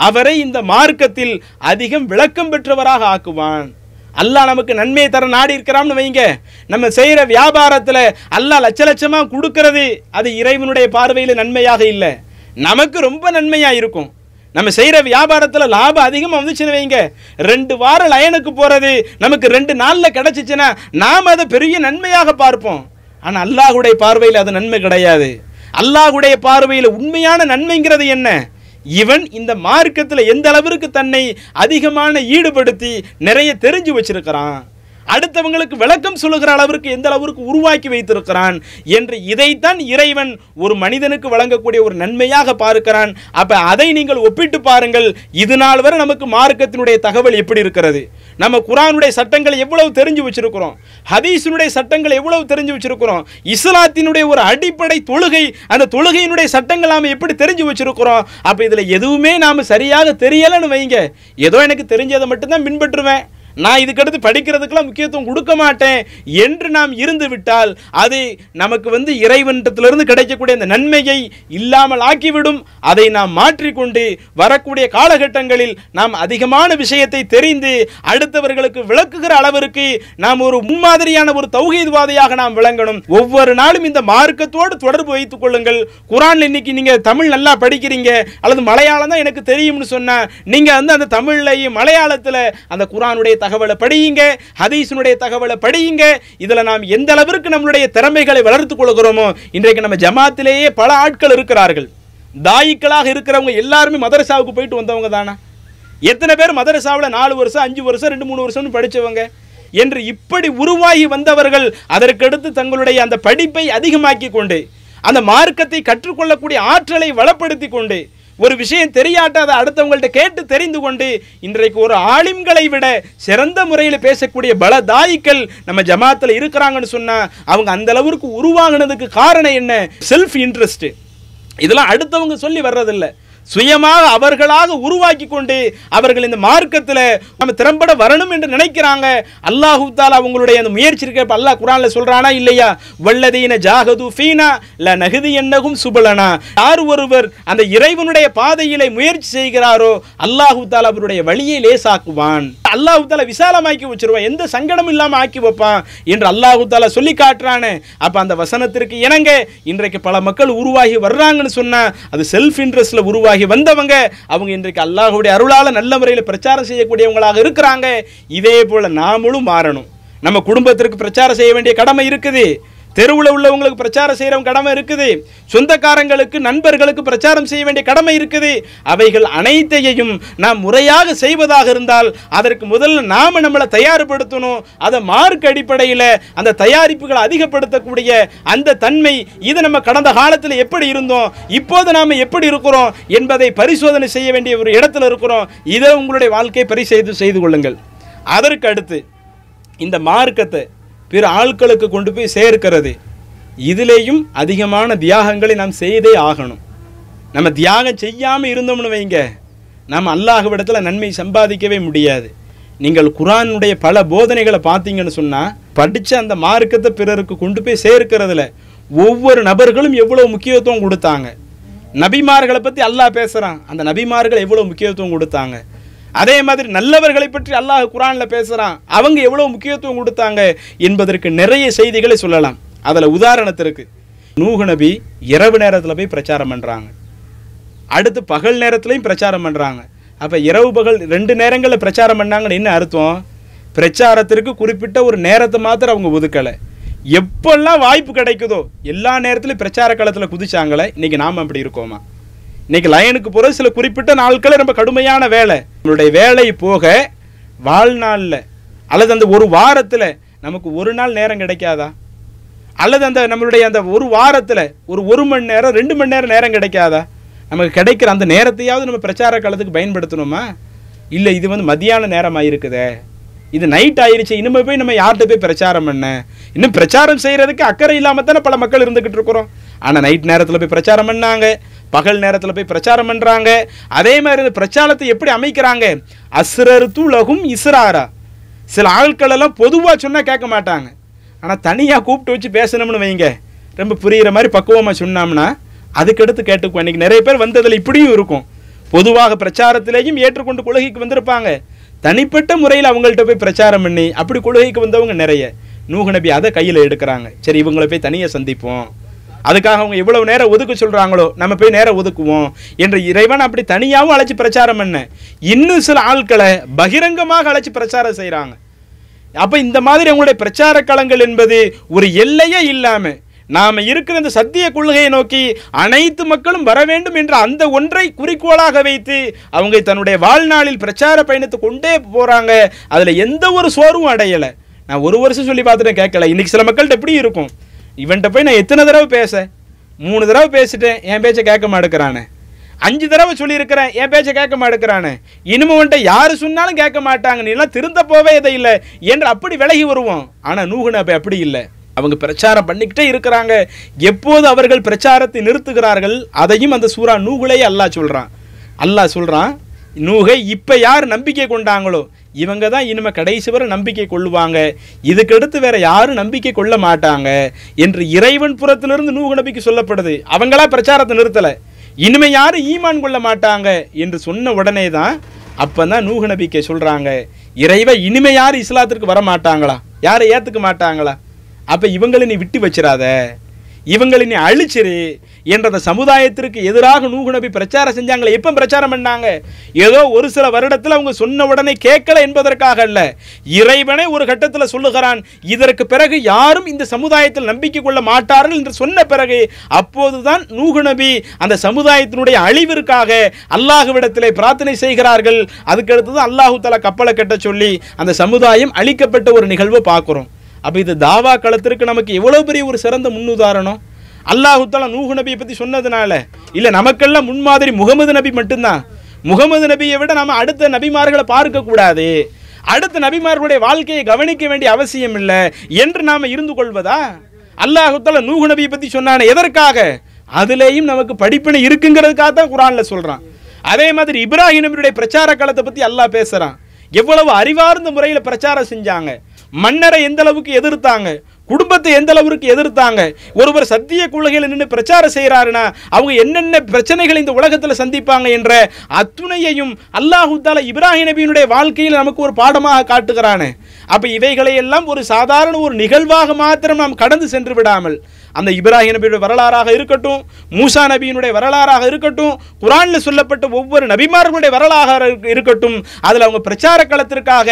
அவரை இந்த மார்க்கத்தில் அதிகம் விளக்கம் பெற்றவராக ஆக்குவான். அல்லாஹ் நமக்கு நன்மையை தர நாடி இருக்கிறான்னு வைங்க. நம்ம செய்கிற வியாபாரத்தில் அல்லாஹ் லட்ச லட்சமாக கொடுக்கறது அது இறைவனுடைய பார்வையில் நன்மையாக இல்லை. நமக்கு ரொம்ப நன்மையாக இருக்கும். நம்ம செய்கிற வியாபாரத்தில் லாபம் அதிகமாக வந்துச்சுன்னு வைங்க. ரெண்டு வாரம் லயனுக்கு போகிறது நமக்கு ரெண்டு நாளில் கிடச்சிச்சின்னா நாம் அதை பெரிய நன்மையாக பார்ப்போம். ஆனால் அல்லாஹுடைய பார்வையில் அது நன்மை கிடையாது. அல்லாஹுடைய பார்வையில் உண்மையான நன்மைங்கிறது என்ன? இவன் இந்த மார்க்கத்தில் எந்த அளவிற்கு தன்னை அதிகமான ஈடுபடுத்தி நிறைய தெரிஞ்சு வச்சிருக்கிறான். அடுத்தவங்களுக்கு விளக்கம் சொல்லுகிற அளவிற்கு எந்த அளவிற்கு உருவாக்கி வைத்திருக்கிறான் என்று இதைத்தான் இறைவன் ஒரு மனிதனுக்கு வழங்கக்கூடிய ஒரு நன்மையாக பார்க்கிறான். அப்போ அதை நீங்கள் ஒப்பிட்டு பாருங்கள். இது நாள் வரை நமக்கு மார்க்கத்தினுடைய தகவல் எப்படி இருக்கிறது? நம்ம குரானுடைய சட்டங்களை எவ்வளவு தெரிஞ்சு வச்சிருக்கிறோம்? ஹதீஸினுடைய சட்டங்கள் எவ்வளவு தெரிஞ்சு வச்சிருக்கிறோம்? இஸ்லாத்தினுடைய ஒரு அடிப்படை தொழுகை அந்த தொழுகையினுடைய சட்டங்கள் நாம் எப்படி தெரிஞ்சு வச்சிருக்கிறோம்? அப்போ இதில் எதுவுமே நாம் சரியாக தெரியலைன்னு வைங்க. ஏதோ எனக்கு தெரிஞ்சதை மட்டும்தான் பின்பற்றுவேன். நான் இதுக்கடுத்து படிக்கிறதுக்கெல்லாம் முக்கியத்துவம் கொடுக்க மாட்டேன் என்று நாம் இருந்து விட்டால் அது நமக்கு வந்து இறைவன்றத்திலிருந்து கிடைக்கக்கூடிய அந்த நன்மையை இல்லாமல் ஆக்கிவிடும். அதை நாம் மாற்றிக்கொண்டு வரக்கூடிய காலகட்டங்களில் நாம் அதிகமான விஷயத்தை தெரிந்து அடுத்தவர்களுக்கு விளக்குகிற அளவிற்கு நாம் ஒரு முன்மாதிரியான ஒரு தௌஹீத்வாதியாக நாம் விளங்கணும். ஒவ்வொரு நாளும் இந்த மார்க்கத்தோடு தொடர்பு வைத்துக் கொள்ளுங்கள். குரான்ல இன்னைக்கு நீங்க தமிழ் நல்லா படிக்கிறீங்க அல்லது மலையாளம் தான் எனக்கு தெரியும்னு சொன்னா நீங்க வந்து அந்த தமிழ்லையும் மலையாளத்தில் அந்த குரானுடைய தகவலை படியுங்க ஹதீஸினுடைய தகவலை படியுங்க. இதுல நாம் எந்த அளவிற்கு நம்மளுடைய திறமைகளை வளர்த்துக் கொள்கிறோமோ இன்றைக்கு நம்ம ஜமாத்திலேயே பல ஆட்கள் இருக்கிறார்கள். தாயிக்களாக இருக்கிறவங்க எல்லாருமே மதரசாவுக்கு போயிட்டு வந்தவங்க தானா? எத்தனை பேர் மதரசாவில் நாலு வருஷம் அஞ்சு வருஷம் ரெண்டு மூணு வருஷம்னு படிச்சவங்க? என்று இப்படி உருவாகி வந்தவர்கள் அதற்கடுத்து தங்களுடைய அந்த படிப்பை அதிகமாக்கி கொண்டு அந்த மார்க்கத்தை கற்றுக்கொள்ளக்கூடிய ஆற்றலை வளப்படுத்தி கொண்டு ஒரு விஷயம் தெரியாட்ட அதை அடுத்தவங்கள்ட்ட கேட்டு தெரிந்து கொண்டு இன்றைக்கு ஒரு ஆலிம்களை விட சிறந்த முறையில் பேசக்கூடிய பல தாயிக்கள் நம்ம ஜமாத்தில் இருக்கிறாங்கன்னு சொன்னால் அவங்க அந்த அளவுக்கு உருவாகினதுக்கு காரணம் என்ன? செல்ஃப் இன்ட்ரெஸ்ட் இதெல்லாம் அடுத்தவங்க சொல்லி வர்றதில்லை. சுயமாக அவர்களாக உருவாக்கி கொண்டு அவர்கள் இந்த மார்க்கத்தில் நம்ம திறம்பட வரணும் என்று நினைக்கிறாங்க. அல்லாஹு தாலா அவங்களுடைய அந்த முயற்சி இருக்க. இப்ப அல்லாஹ் குரானில் சொல்கிறானா இல்லையா? வல்லதீன ஜாகது ஃபீனா ல நகுதி என்னகும் சுபலனா. யார் ஒருவர் அந்த இறைவனுடைய பாதையிலே முயற்சி செய்கிறாரோ அல்லாஹு தாலா அவருடைய வழியை லேசாக்குவான். அல்லாஹு தாலா விசாலமாக்கி வச்சிருவான். எந்த சங்கடமும் இல்லாமல் ஆக்கி வைப்பான் என்று அல்லாஹு தாலா சொல்லி காட்டுறானே. அப்போ அந்த வசனத்திற்கு இணங்க இன்றைக்கு பல மக்கள் உருவாகி வர்றாங்கன்னு சொன்னால் அது செல்ஃப் இன்ட்ரெஸ்டில் உருவாகி வந்தவங்க அவங்க இன்றைக்கு அல்லாஹுடைய அருளால நல்ல முறையில் பிரச்சாரம் செய்யக்கூடியவங்களாக இருக்கிறாங்க. இதே போல நாமளும் மாறணும். நம்ம குடும்பத்திற்கு பிரச்சாரம் செய்ய வேண்டிய கடமை இருக்குது. தெருவில் உள்ளவங்களுக்கு பிரச்சாரம் செய்கிற கடமை இருக்குது. சொந்தக்காரங்களுக்கு நண்பர்களுக்கு பிரச்சாரம் செய்ய வேண்டிய கடமை இருக்குது. அவைகள் அனைத்தையும் நாம் முறையாக செய்வதாக இருந்தால் அதற்கு முதல்ல நாம் நம்மளை தயார்படுத்தணும். அதை மார்க் அடிப்படையில் அந்த தயாரிப்புகளை அதிகப்படுத்தக்கூடிய அந்த தன்மை இது நம்ம கடந்த காலத்தில் எப்படி இருந்தோம் இப்போது நாம் எப்படி இருக்கிறோம் என்பதை பரிசோதனை செய்ய வேண்டிய ஒரு இடத்துல இருக்கிறோம். இதை உங்களுடைய வாழ்க்கையை பரிசெய்து செய்து கொள்ளுங்கள். அதற்கு அடுத்து இந்த மார்க்கத்தை பிற ஆட்களுக்கு கொண்டு போய் சேர்க்கிறது. இதிலேயும் அதிகமான தியாகங்களை நாம் செய்தே ஆகணும். நம்ம தியாகம் செய்யாமல் இருந்தோம்னு வைங்க. நாம் அல்லாஹ்விடத்தில் நன்மை சம்பாதிக்கவே முடியாது. நீங்கள் குரானுடைய பல போதனைகளை பார்த்தீங்கன்னு சொன்னால் படித்த அந்த மார்க்கத்தை பிறருக்கு கொண்டு போய் சேர்க்கிறதுல ஒவ்வொரு நபர்களும் எவ்வளோ முக்கியத்துவம் கொடுத்தாங்க. நபிமார்களை பற்றி அல்லாஹ் பேசுகிறான் அந்த நபிமார்கள் எவ்வளோ முக்கியத்துவம் கொடுத்தாங்க. அதே மாதிரி நல்லவர்களை பற்றி அல்லாஹ் குரானில் பேசுகிறான் அவங்க எவ்வளோ முக்கியத்துவம் கொடுத்தாங்க என்பதற்கு நிறைய செய்திகளை சொல்லலாம். அதில் உதாரணத்திற்கு நூகு நபி இரவு நேரத்தில் போய் பிரச்சாரம் பண்ணுறாங்க அடுத்து பகல் நேரத்துலையும் பிரச்சாரம் பண்ணுறாங்க அப்போ இரவு பகல் ரெண்டு நேரங்களில் பிரச்சாரம் பண்ணாங்கன்னு என்ன அர்த்தம்? பிரச்சாரத்திற்கு குறிப்பிட்ட ஒரு நேரத்தை மாத்திரம் அவங்க ஒதுக்கலை. எப்பெல்லாம் வாய்ப்பு கிடைக்குதோ எல்லா நேரத்துலையும் பிரச்சார களத்தில் குதிச்சாங்களே இன்றைக்கி நாம் அப்படி இருக்கோமா? இன்னைக்கு லயனுக்கு போகிற சில குறிப்பிட்ட நாட்களை ரொம்ப கடுமையான வேலை. நம்மளுடைய வேலை போக வாழ்நாளில் அல்லது அந்த ஒரு வாரத்தில் நமக்கு ஒரு நாள் நேரம் கிடைக்காதா? அல்லது அந்த நம்மளுடைய அந்த ஒரு வாரத்தில் ஒரு ஒரு மணி நேரம் ரெண்டு மணி நேரம் நேரம் கிடைக்காதா? நமக்கு கிடைக்கிற அந்த நேரத்தையாவது நம்ம பிரச்சார காலத்துக்கு பயன்படுத்தணுமா? இல்லை இது வந்து மதியான நேரமாக இருக்குதே இது நைட் ஆயிடுச்சு இனிமே போய் நம்ம யார்கிட்ட போய் பிரச்சாரம் பண்ண? இன்னும் பிரச்சாரம் செய்கிறதுக்கு அக்கறை இல்லாமல் தானே பல மக்கள் இருந்துக்கிட்டு இருக்கிறோம். ஆனால் நைட் நேரத்தில் போய் பிரச்சாரம் பண்ணாங்க. பகல் நேரத்தில் போய் பிரச்சாரம் பண்ணுறாங்க அதே மாதிரி இந்த பிரச்சாரத்தை எப்படி அமைக்கிறாங்க? அஸ்ரரு லகும் இஸ்ராரா. சில ஆட்கள் எல்லாம் பொதுவாக சொன்னால் கேட்க மாட்டாங்க. ஆனால் தனியாக கூப்பிட்டு வச்சு பேசணும்னு வைங்க. ரொம்ப புரிகிற மாதிரி பக்குவமாக சொன்னோம்னா அதுக்கடுத்து கேட்டுக்குவோம். இன்றைக்கி நிறைய பேர் வந்ததில் இப்படியும் இருக்கும். பொதுவாக பிரச்சாரத்திலேயும் ஏற்றுக்கொண்டு கொள்கைக்கு வந்திருப்பாங்க. தனிப்பட்ட முறையில் அவங்கள்ட்ட போய் பிரச்சாரம் பண்ணி அப்படி கொள்கைக்கு வந்தவங்க நிறைய. நூகநபி நபி அதை கையில் எடுக்கிறாங்க. சரி இவங்களை போய் தனியாக சந்திப்போம். அதுக்காக அவங்க எவ்வளவு நேரம் ஒதுக்க சொல்றாங்களோ நம்ம போய் நேரம் ஒதுக்குவோம் என்று இறைவன் அப்படி தனியாகவும் அழைச்சி பிரச்சாரம் பண்ண. இன்னும் சில ஆட்களை பகிரங்கமாக அழைச்சி பிரச்சாரம் செய்கிறாங்க அப்போ இந்த மாதிரி அவங்களுடைய பிரச்சார களங்கள் என்பது ஒரு எல்லையே இல்லாமல் நாம் இருக்கிற இந்த சத்திய கொள்கையை நோக்கி அனைத்து மக்களும் வர வேண்டும் என்ற அந்த ஒன்றை குறிக்கோளாக வைத்து அவங்க தன்னுடைய வாழ்நாளில் பிரச்சார பயணத்தை கொண்டே போகிறாங்க அதில் எந்த ஒரு சோர்வும் அடையலை. நான் ஒரு வருஷம் சொல்லி பார்த்துட்டேன் கேட்கல. இன்னைக்கு சில மக்கள்கிட்ட எப்படி இருக்கும். இவன்கிட்ட போய் நான் எத்தனை தடவை பேச? மூணு தடவை பேசிட்டேன் என் பேச்சை கேட்க மாட்டேங்கிறானே. அஞ்சு தடவை சொல்லியிருக்கிறேன் என் பேச்சை கேட்க மாட்டேங்கிறானே. இனிமே வந்துட்டு யார் சொன்னாலும் கேட்க மாட்டாங்க நீலாம் எல்லாம் திருந்த போவே இதை இல்லை என்று அப்படி விலகி வருவோம். ஆனால் நூகுன அப்போ அப்படி இல்லை. அவங்க பிரச்சாரம் பண்ணிக்கிட்டே இருக்கிறாங்க. எப்போது அவர்கள் பிரச்சாரத்தை நிறுத்துகிறார்கள் அதையும் அந்த சூறா நூகுலே அல்லாஹ் சொல்கிறான் அல்லாஹ் சொல்கிறான் நூகை இப்போ யார் நம்பிக்கை கொண்டாங்களோ இவங்க தான் இனிமே கடைசி வரை நம்பிக்கை கொள்ளுவாங்க. இதுக்கடுத்து வேற யாரும் நம்பிக்கை கொள்ள மாட்டாங்க. என்று இறைவன் புறத்திலிருந்து நூஹ் நபிக்கு சொல்லப்படுது. அவங்களா பிரச்சாரத்தை நிறுத்தலை. இனிமே யாரும் ஈமான் கொள்ள மாட்டாங்க என்று சொன்ன உடனே தான் அப்போ தான் நூகு நபிக்கை சொல்கிறாங்க இறைவன் இனிமே யாரும் இஸ்லாத்திற்கு வர மாட்டாங்களா யாரை ஏற்றுக்க மாட்டாங்களா? அப்போ இவங்களை நீ விட்டு வச்சிடாத இவங்களை நீ அழிச்சிரு. என்ற அந்த சமுதாயத்திற்கு எதிராக நூகு நபி பிரச்சாரம் செஞ்சாங்களே எப்போ பிரச்சாரம் பண்ணாங்க? ஏதோ ஒரு சில வருடத்தில் அவங்க சொன்ன உடனே கேட்கல என்பதற்காக அல்ல. இறைவனே ஒரு கட்டத்தில் சொல்லுகிறான் இதற்கு பிறகு யாரும் இந்த சமுதாயத்தில் நம்பிக்கை கொள்ள மாட்டார்கள் என்று சொன்ன பிறகு அப்போதுதான் நூகு நபி அந்த சமுதாயத்தினுடைய அழிவிற்காக அல்லாஹுவிடத்திலே பிரார்த்தனை செய்கிறார்கள். அதுக்கடுத்தது அல்லாஹு தலா கப்பலை கட்ட சொல்லி அந்த சமுதாயம் அழிக்கப்பட்ட ஒரு நிகழ்வை பார்க்குறோம். அப்போ இது தாவா களத்திற்கு நமக்கு எவ்வளோ பெரிய ஒரு சிறந்த முன்னுதாரணம்? அல்லாஹுத்தாலா நூஹு நபியை பற்றி சொன்னதுனால இல்லை நமக்கெல்லாம் முன்மாதிரி முகமது நபி மட்டும்தான். முகமது நபியை விட நம்ம அடுத்த நபிமார்களை பார்க்கக்கூடாது அடுத்த நபிமார்களுடைய வாழ்க்கையை கவனிக்க வேண்டிய அவசியம் இல்லை. என்று நாம் இருந்து கொள்வதா? அல்லாஹுத்தாலா நூஹு நபியை பற்றி சொன்னானே எதற்காக? அதுலேயும் நமக்கு படிப்பினை இருக்குங்கிறதுக்காக தான் குரானில் சொல்கிறான் அதே மாதிரி இப்ராஹிம் நபியுடைய பிரச்சார காலத்தை பற்றி அல்லாஹ் பேசுகிறான் எவ்வளவு அறிவார்ந்த முறையில் பிரச்சாரம் செஞ்சாங்க. மன்னரை எந்த அளவுக்கு எதிர்த்தாங்க? குடும்பத்தை எந்த அளவுக்கு எதிர்த்தாங்க? ஒருவர் சத்திய கொள்கையில் நின்று பிரச்சாரம் செய்கிறாருன்னா அவங்க என்னென்ன பிரச்சனைகள் இந்த உலகத்தில் சந்திப்பாங்க என்ற அத்துணையையும் அல்லாஹுத்தால இப்ராஹிம் நபியினுடைய வாழ்க்கையில் நமக்கு ஒரு பாடமாக காட்டுகிறானே. அப்போ இவைகளை எல்லாம் ஒரு சாதாரண ஒரு நிகழ்வாக மாத்திரம் நாம் கடந்து சென்று விடாமல் அந்த இப்ராஹிம் நபியுடைய வரலாறாக இருக்கட்டும் மூசா நபியினுடைய வரலாறாக இருக்கட்டும் குரானில் சொல்லப்பட்ட ஒவ்வொரு நபிமார்களுடைய வரலாக இருக்கட்டும் அதில் அவங்க பிரச்சார களத்திற்காக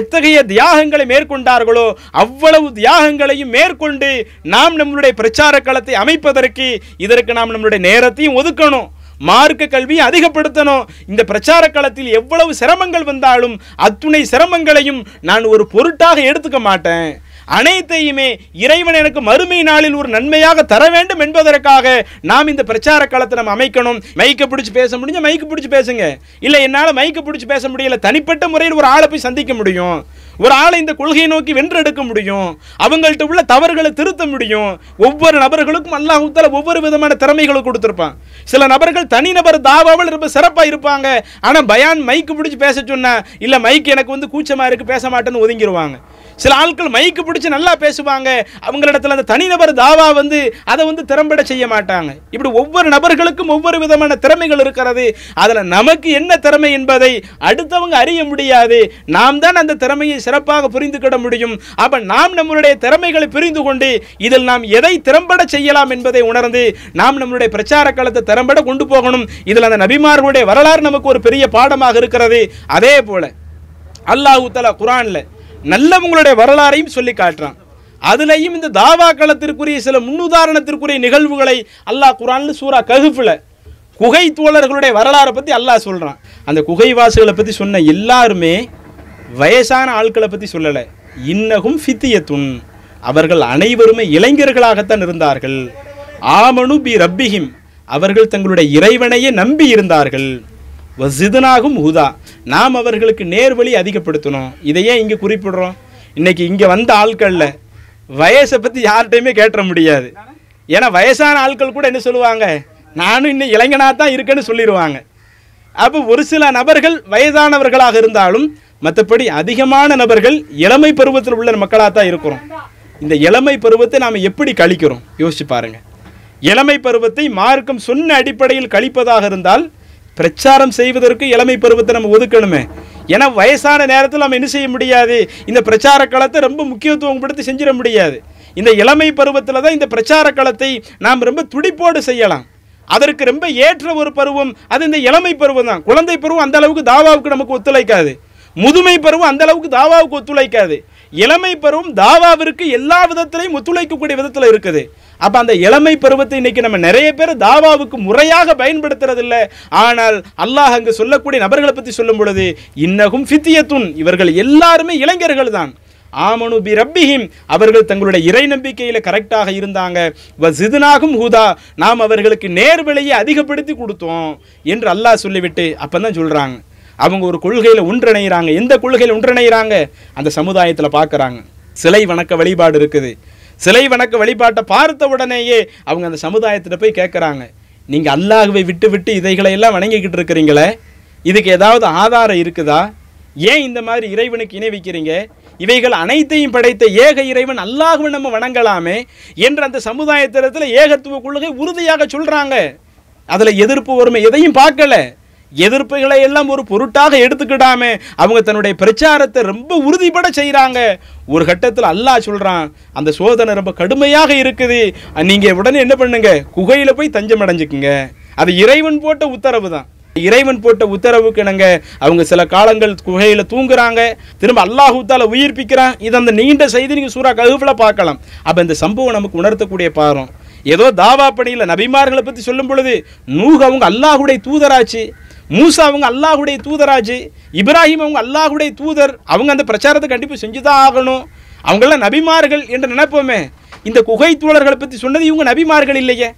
எத்தகைய தியாகங்களை மேற்கொண்டார்களோ அவ்வளவு தியாகங்களையும் மேற்கொண்டு நாம் நம்மளுடைய பிரச்சார களத்தை அமைப்பதற்கு இதற்கு நாம் நம்மளுடைய நேரத்தையும் ஒதுக்கணும். மார்க்க கல்வியை அதிகப்படுத்தணும். இந்த பிரச்சார களத்தில் எவ்வளவு சிரமங்கள் வந்தாலும் அத்துணை சிரமங்களையும் நான் ஒரு பொருட்டாக எடுத்துக்க மாட்டேன். அனைத்தையுமே இறைவன் எனக்கு மறுமை நாளில் ஒரு நன்மையாக தர வேண்டும் என்பதற்காக நாம் இந்த பிரச்சார களத்தை நம்ம அமைக்கணும். மைக்கை பிடிச்சி பேச முடிஞ்ச மைக்கு பிடிச்சி பேசுங்க. இல்லை என்னால் மைக்கு பிடிச்சி பேச முடியல. தனிப்பட்ட முறையில் ஒரு ஆளை போய் சந்திக்க முடியும். ஒரு ஆளை இந்த கொள்கையை நோக்கி வென்றெடுக்க முடியும். அவங்கள்ட்ட உள்ள தவறுகளை திருத்த முடியும். ஒவ்வொரு நபர்களுக்கும் அல்லா தஆலா ஒவ்வொரு விதமான திறமைகளை கொடுத்துருப்பான். சில நபர்கள் தனிநபர் தாவாவில் ரொம்ப சிறப்பாக இருப்பாங்க. ஆனால் பயான் மைக்கு பிடிச்சி பேச சொன்னா இல்லை மைக் எனக்கு வந்து கூச்சமாக இருக்குது பேச மாட்டேன்னு ஒதுங்கிடுவாங்க சில ஆட்கள் மைக்கு பிடிச்சி நல்லா பேசுவாங்க. அவங்களிடத்தில் அந்த தனிநபர் தாவா வந்து அதை வந்து திறம்பட செய்ய மாட்டாங்க. இப்படி ஒவ்வொரு நபர்களுக்கும் ஒவ்வொரு விதமான திறமைகள் இருக்கிறது. அதில் நமக்கு என்ன திறமை என்பதை அடுத்தவங்க அறிய முடியாது. நாம் தான் அந்த திறமையை சிறப்பாக புரிந்துக்கிட முடியும். அப்போ நாம் நம்மளுடைய திறமைகளை புரிந்து கொண்டு இதில் நாம் எதை திறம்பட செய்யலாம் என்பதை உணர்ந்து நாம் நம்மளுடைய பிரச்சார காலத்தை திறம்பட கொண்டு போகணும். இதில் அந்த நபிமார்களுடைய வரலாறு நமக்கு ஒரு பெரிய பாடமாக இருக்கிறது. அதே போல அல்லாஹூ தலா குரானில் நல்லவங்களுடைய வரலாறையும் சொல்லி காட்டுறான். அதுலேயும் இந்த தாவா களத்திற்குரிய சில முன்னுதாரணத்திற்குரிய நிகழ்வுகளை அல்லாஹ் குரான்ல சூரா ககுஃபில் குகை தோழர்களுடைய வரலாறை பற்றி அல்லாஹ் சொல்கிறான் அந்த குகைவாசிகளை பற்றி சொன்ன எல்லாருமே வயசான ஆட்களை பற்றி சொல்லலை. இன்னகும் ஃபித்தியத்துன். அவர்கள் அனைவருமே இளைஞர்களாகத்தான் இருந்தார்கள். ஆமனு பி ரப்பிஹிம். அவர்கள் தங்களுடைய இறைவனையே நம்பி இருந்தார்கள். வசிதனாகும் ஹுதா நாம் அவர்களுக்கு நேர்வழி அதிகப்படுத்தணும். இதையே இங்கே குறிப்பிடுறோம். இன்றைக்கி இங்கே வந்த ஆட்களில் வயசை பற்றி யார்கிட்டையுமே கேட்ட முடியாது. ஏன்னா வயசான ஆட்கள் கூட என்ன சொல்லுவாங்க? நானும் இன்னும் இளைஞனாக தான் இருக்கேன்னு சொல்லிடுவாங்க. அப்போ ஒரு சில நபர்கள் வயதானவர்களாக இருந்தாலும் மற்றபடி அதிகமான நபர்கள் இளமை பருவத்தில் உள்ள மக்களாக தான் இருக்கிறோம். இந்த இளமை பருவத்தை நாம் எப்படி கழிக்கிறோம்? யோசிச்சு பாருங்கள் இளமை பருவத்தை மார்க்கம் சொன்ன அடிப்படையில் கழிப்பதாக இருந்தால் பிரச்சாரம் செய்வதற்கு இளமை பருவத்தை நம்ம ஒதுக்கணுமே. ஏன்னா வயசான நேரத்தில் நம்ம என்ன செய்ய முடியாது? இந்த பிரச்சார களத்தை ரொம்ப முக்கியத்துவம் கொடுத்து செஞ்சிட முடியாது. இந்த இளமை பருவத்தில் தான் இந்த பிரச்சார களத்தை நாம் ரொம்ப துடிப்போடு செய்யலாம். அதற்கு ரொம்ப ஏற்ற ஒரு பருவம் அது இந்த இளமை பருவம் தான். குழந்தை பருவம் அந்த அளவுக்கு தாவாவுக்கு நமக்கு ஒத்துழைக்காது. முதுமை பருவம் அந்த அளவுக்கு தாவாவுக்கு ஒத்துழைக்காது. இளமை பருவம் தாவாவிற்கு எல்லா விதத்திலையும் ஒத்துழைக்கக்கூடிய விதத்தில் இருக்குது. அப்போ அந்த இளமை பருவத்தை இன்னைக்கு நம்ம நிறைய பேர் தாவாவுக்கு முறையாக பயன்படுத்துறதில்ல. ஆனால் அல்லாஹ் அங்கு சொல்லக்கூடிய நபர்களை பற்றி சொல்லும் பொழுது இன்னகும் ஃபித்தியத்துன் இவர்கள் எல்லாருமே இளைஞர்கள் தான். ஆமனு பி ரப்பிஹிம். அவர்கள் தங்களுடைய இறை நம்பிக்கையில் கரெக்டாக இருந்தாங்க. வசிதுனாகும் ஹூதா. நாம் அவர்களுக்கு நேர்வழியை அதிகப்படுத்தி கொடுத்தோம் என்று அல்லாஹ் சொல்லிவிட்டு அப்போ தான் சொல்கிறாங்க அவங்க ஒரு கொள்கையில் ஒன்றிணைகிறாங்க எந்த கொள்கையில் ஒன்றிணைகிறாங்க அந்த சமுதாயத்தில் பார்க்குறாங்க சிலை வணக்க வழிபாடு இருக்குது. சிலை வணக்க வழிபாட்டை பார்த்த உடனேயே அவங்க அந்த சமுதாயத்தில் போய் கேட்குறாங்க நீங்கள் அல்லாஹுவை விட்டு விட்டு இதைகளை எல்லாம் வணங்கிக்கிட்டு இருக்கிறீங்களே? இதுக்கு ஏதாவது ஆதாரம் இருக்குதா? ஏன் இந்த மாதிரி இறைவனுக்கு இணை வைக்கிறீங்க? இவைகள் அனைத்தையும் படைத்த ஏக இறைவன் அல்லாஹுவை நம்ம வணங்கலாமே என்று அந்த சமுதாயத்திடத்தில் ஏகத்துவ கொள்கை உறுதியாக சொல்கிறாங்க அதில் எதிர்ப்பு வறுமை எதையும் பார்க்கல. எதிர்ப்புகளை எல்லாம் ஒரு பொருட்டாக எடுத்துக்கிடாம அவங்க தன்னுடைய பிரச்சாரத்தை ரொம்ப உறுதிப்பட செய்கிறாங்க ஒரு கட்டத்தில் அல்லாஹ் சொல்கிறான் அந்த சோதனை ரொம்ப கடுமையாக இருக்குது. நீங்கள் உடனே என்ன பண்ணுங்க? குகையில் போய் தஞ்சம் அடைஞ்சுக்குங்க. அது இறைவன் போட்ட உத்தரவு தான். இறைவன் போட்ட உத்தரவுக்கு இணங்க அவங்க சில காலங்கள் குகையில தூங்குறாங்க. திரும்ப அல்லாஹூத்தால உயிர்ப்பிக்கிறான். இது அந்த நீண்ட செய்தி நீங்க சூறா ககுஃபில் பார்க்கலாம். அப்ப இந்த சம்பவம் நமக்கு உணர்த்தக்கூடிய பாரம். ஏதோ தாவா பணியில் நபிமார்களை பற்றி சொல்லும் பொழுது நூக அவங்க அல்லாஹுடைய தூதராச்சு. மூசா அவங்க அல்லாஹுடைய தூதராஜு இப்ராஹிம் அவங்க அல்லாஹுடைய தூதர் அவங்க அந்த பிரச்சாரத்தை கண்டிப்பாக செஞ்சுதான் ஆகணும் அவங்களாம் நபிமார்கள் என்று நினைப்போமே. இந்த குகை தோழர்களை பற்றி சொன்னது இவங்க நபிமார்கள் இல்லையே.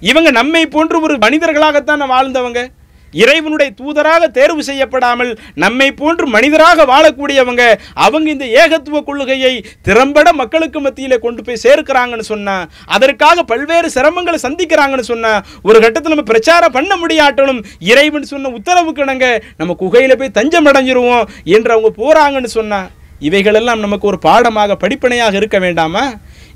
இவங்க நம்மை போன்று ஒரு மனிதர்களாகத்தான் வாழ்ந்தவங்க. இறைவனுடைய தூதராக தேர்வு செய்யப்படாமல் நம்மை போன்று மனிதராக வாழக்கூடியவங்க அவங்க இந்த ஏகத்துவ கொள்கையை திறம்பட மக்களுக்கு மத்தியில் கொண்டு போய் சேர்க்கிறாங்கன்னு சொன்னால் அதற்காக பல்வேறு சிரமங்களை சந்திக்கிறாங்கன்னு சொன்னால் ஒரு கட்டத்தில் நம்ம பிரச்சாரம் பண்ண முடியாட்டணும். இறைவன் சொன்ன உத்தரவுக்கு இணங்க நம்ம குகையில் போய் தஞ்சம் அடைஞ்சிருவோம் என்று அவங்க போகிறாங்கன்னு சொன்னால் இவைகளெல்லாம் நமக்கு ஒரு பாடமாக படிப்பனையாக இருக்க வேண்டாமா?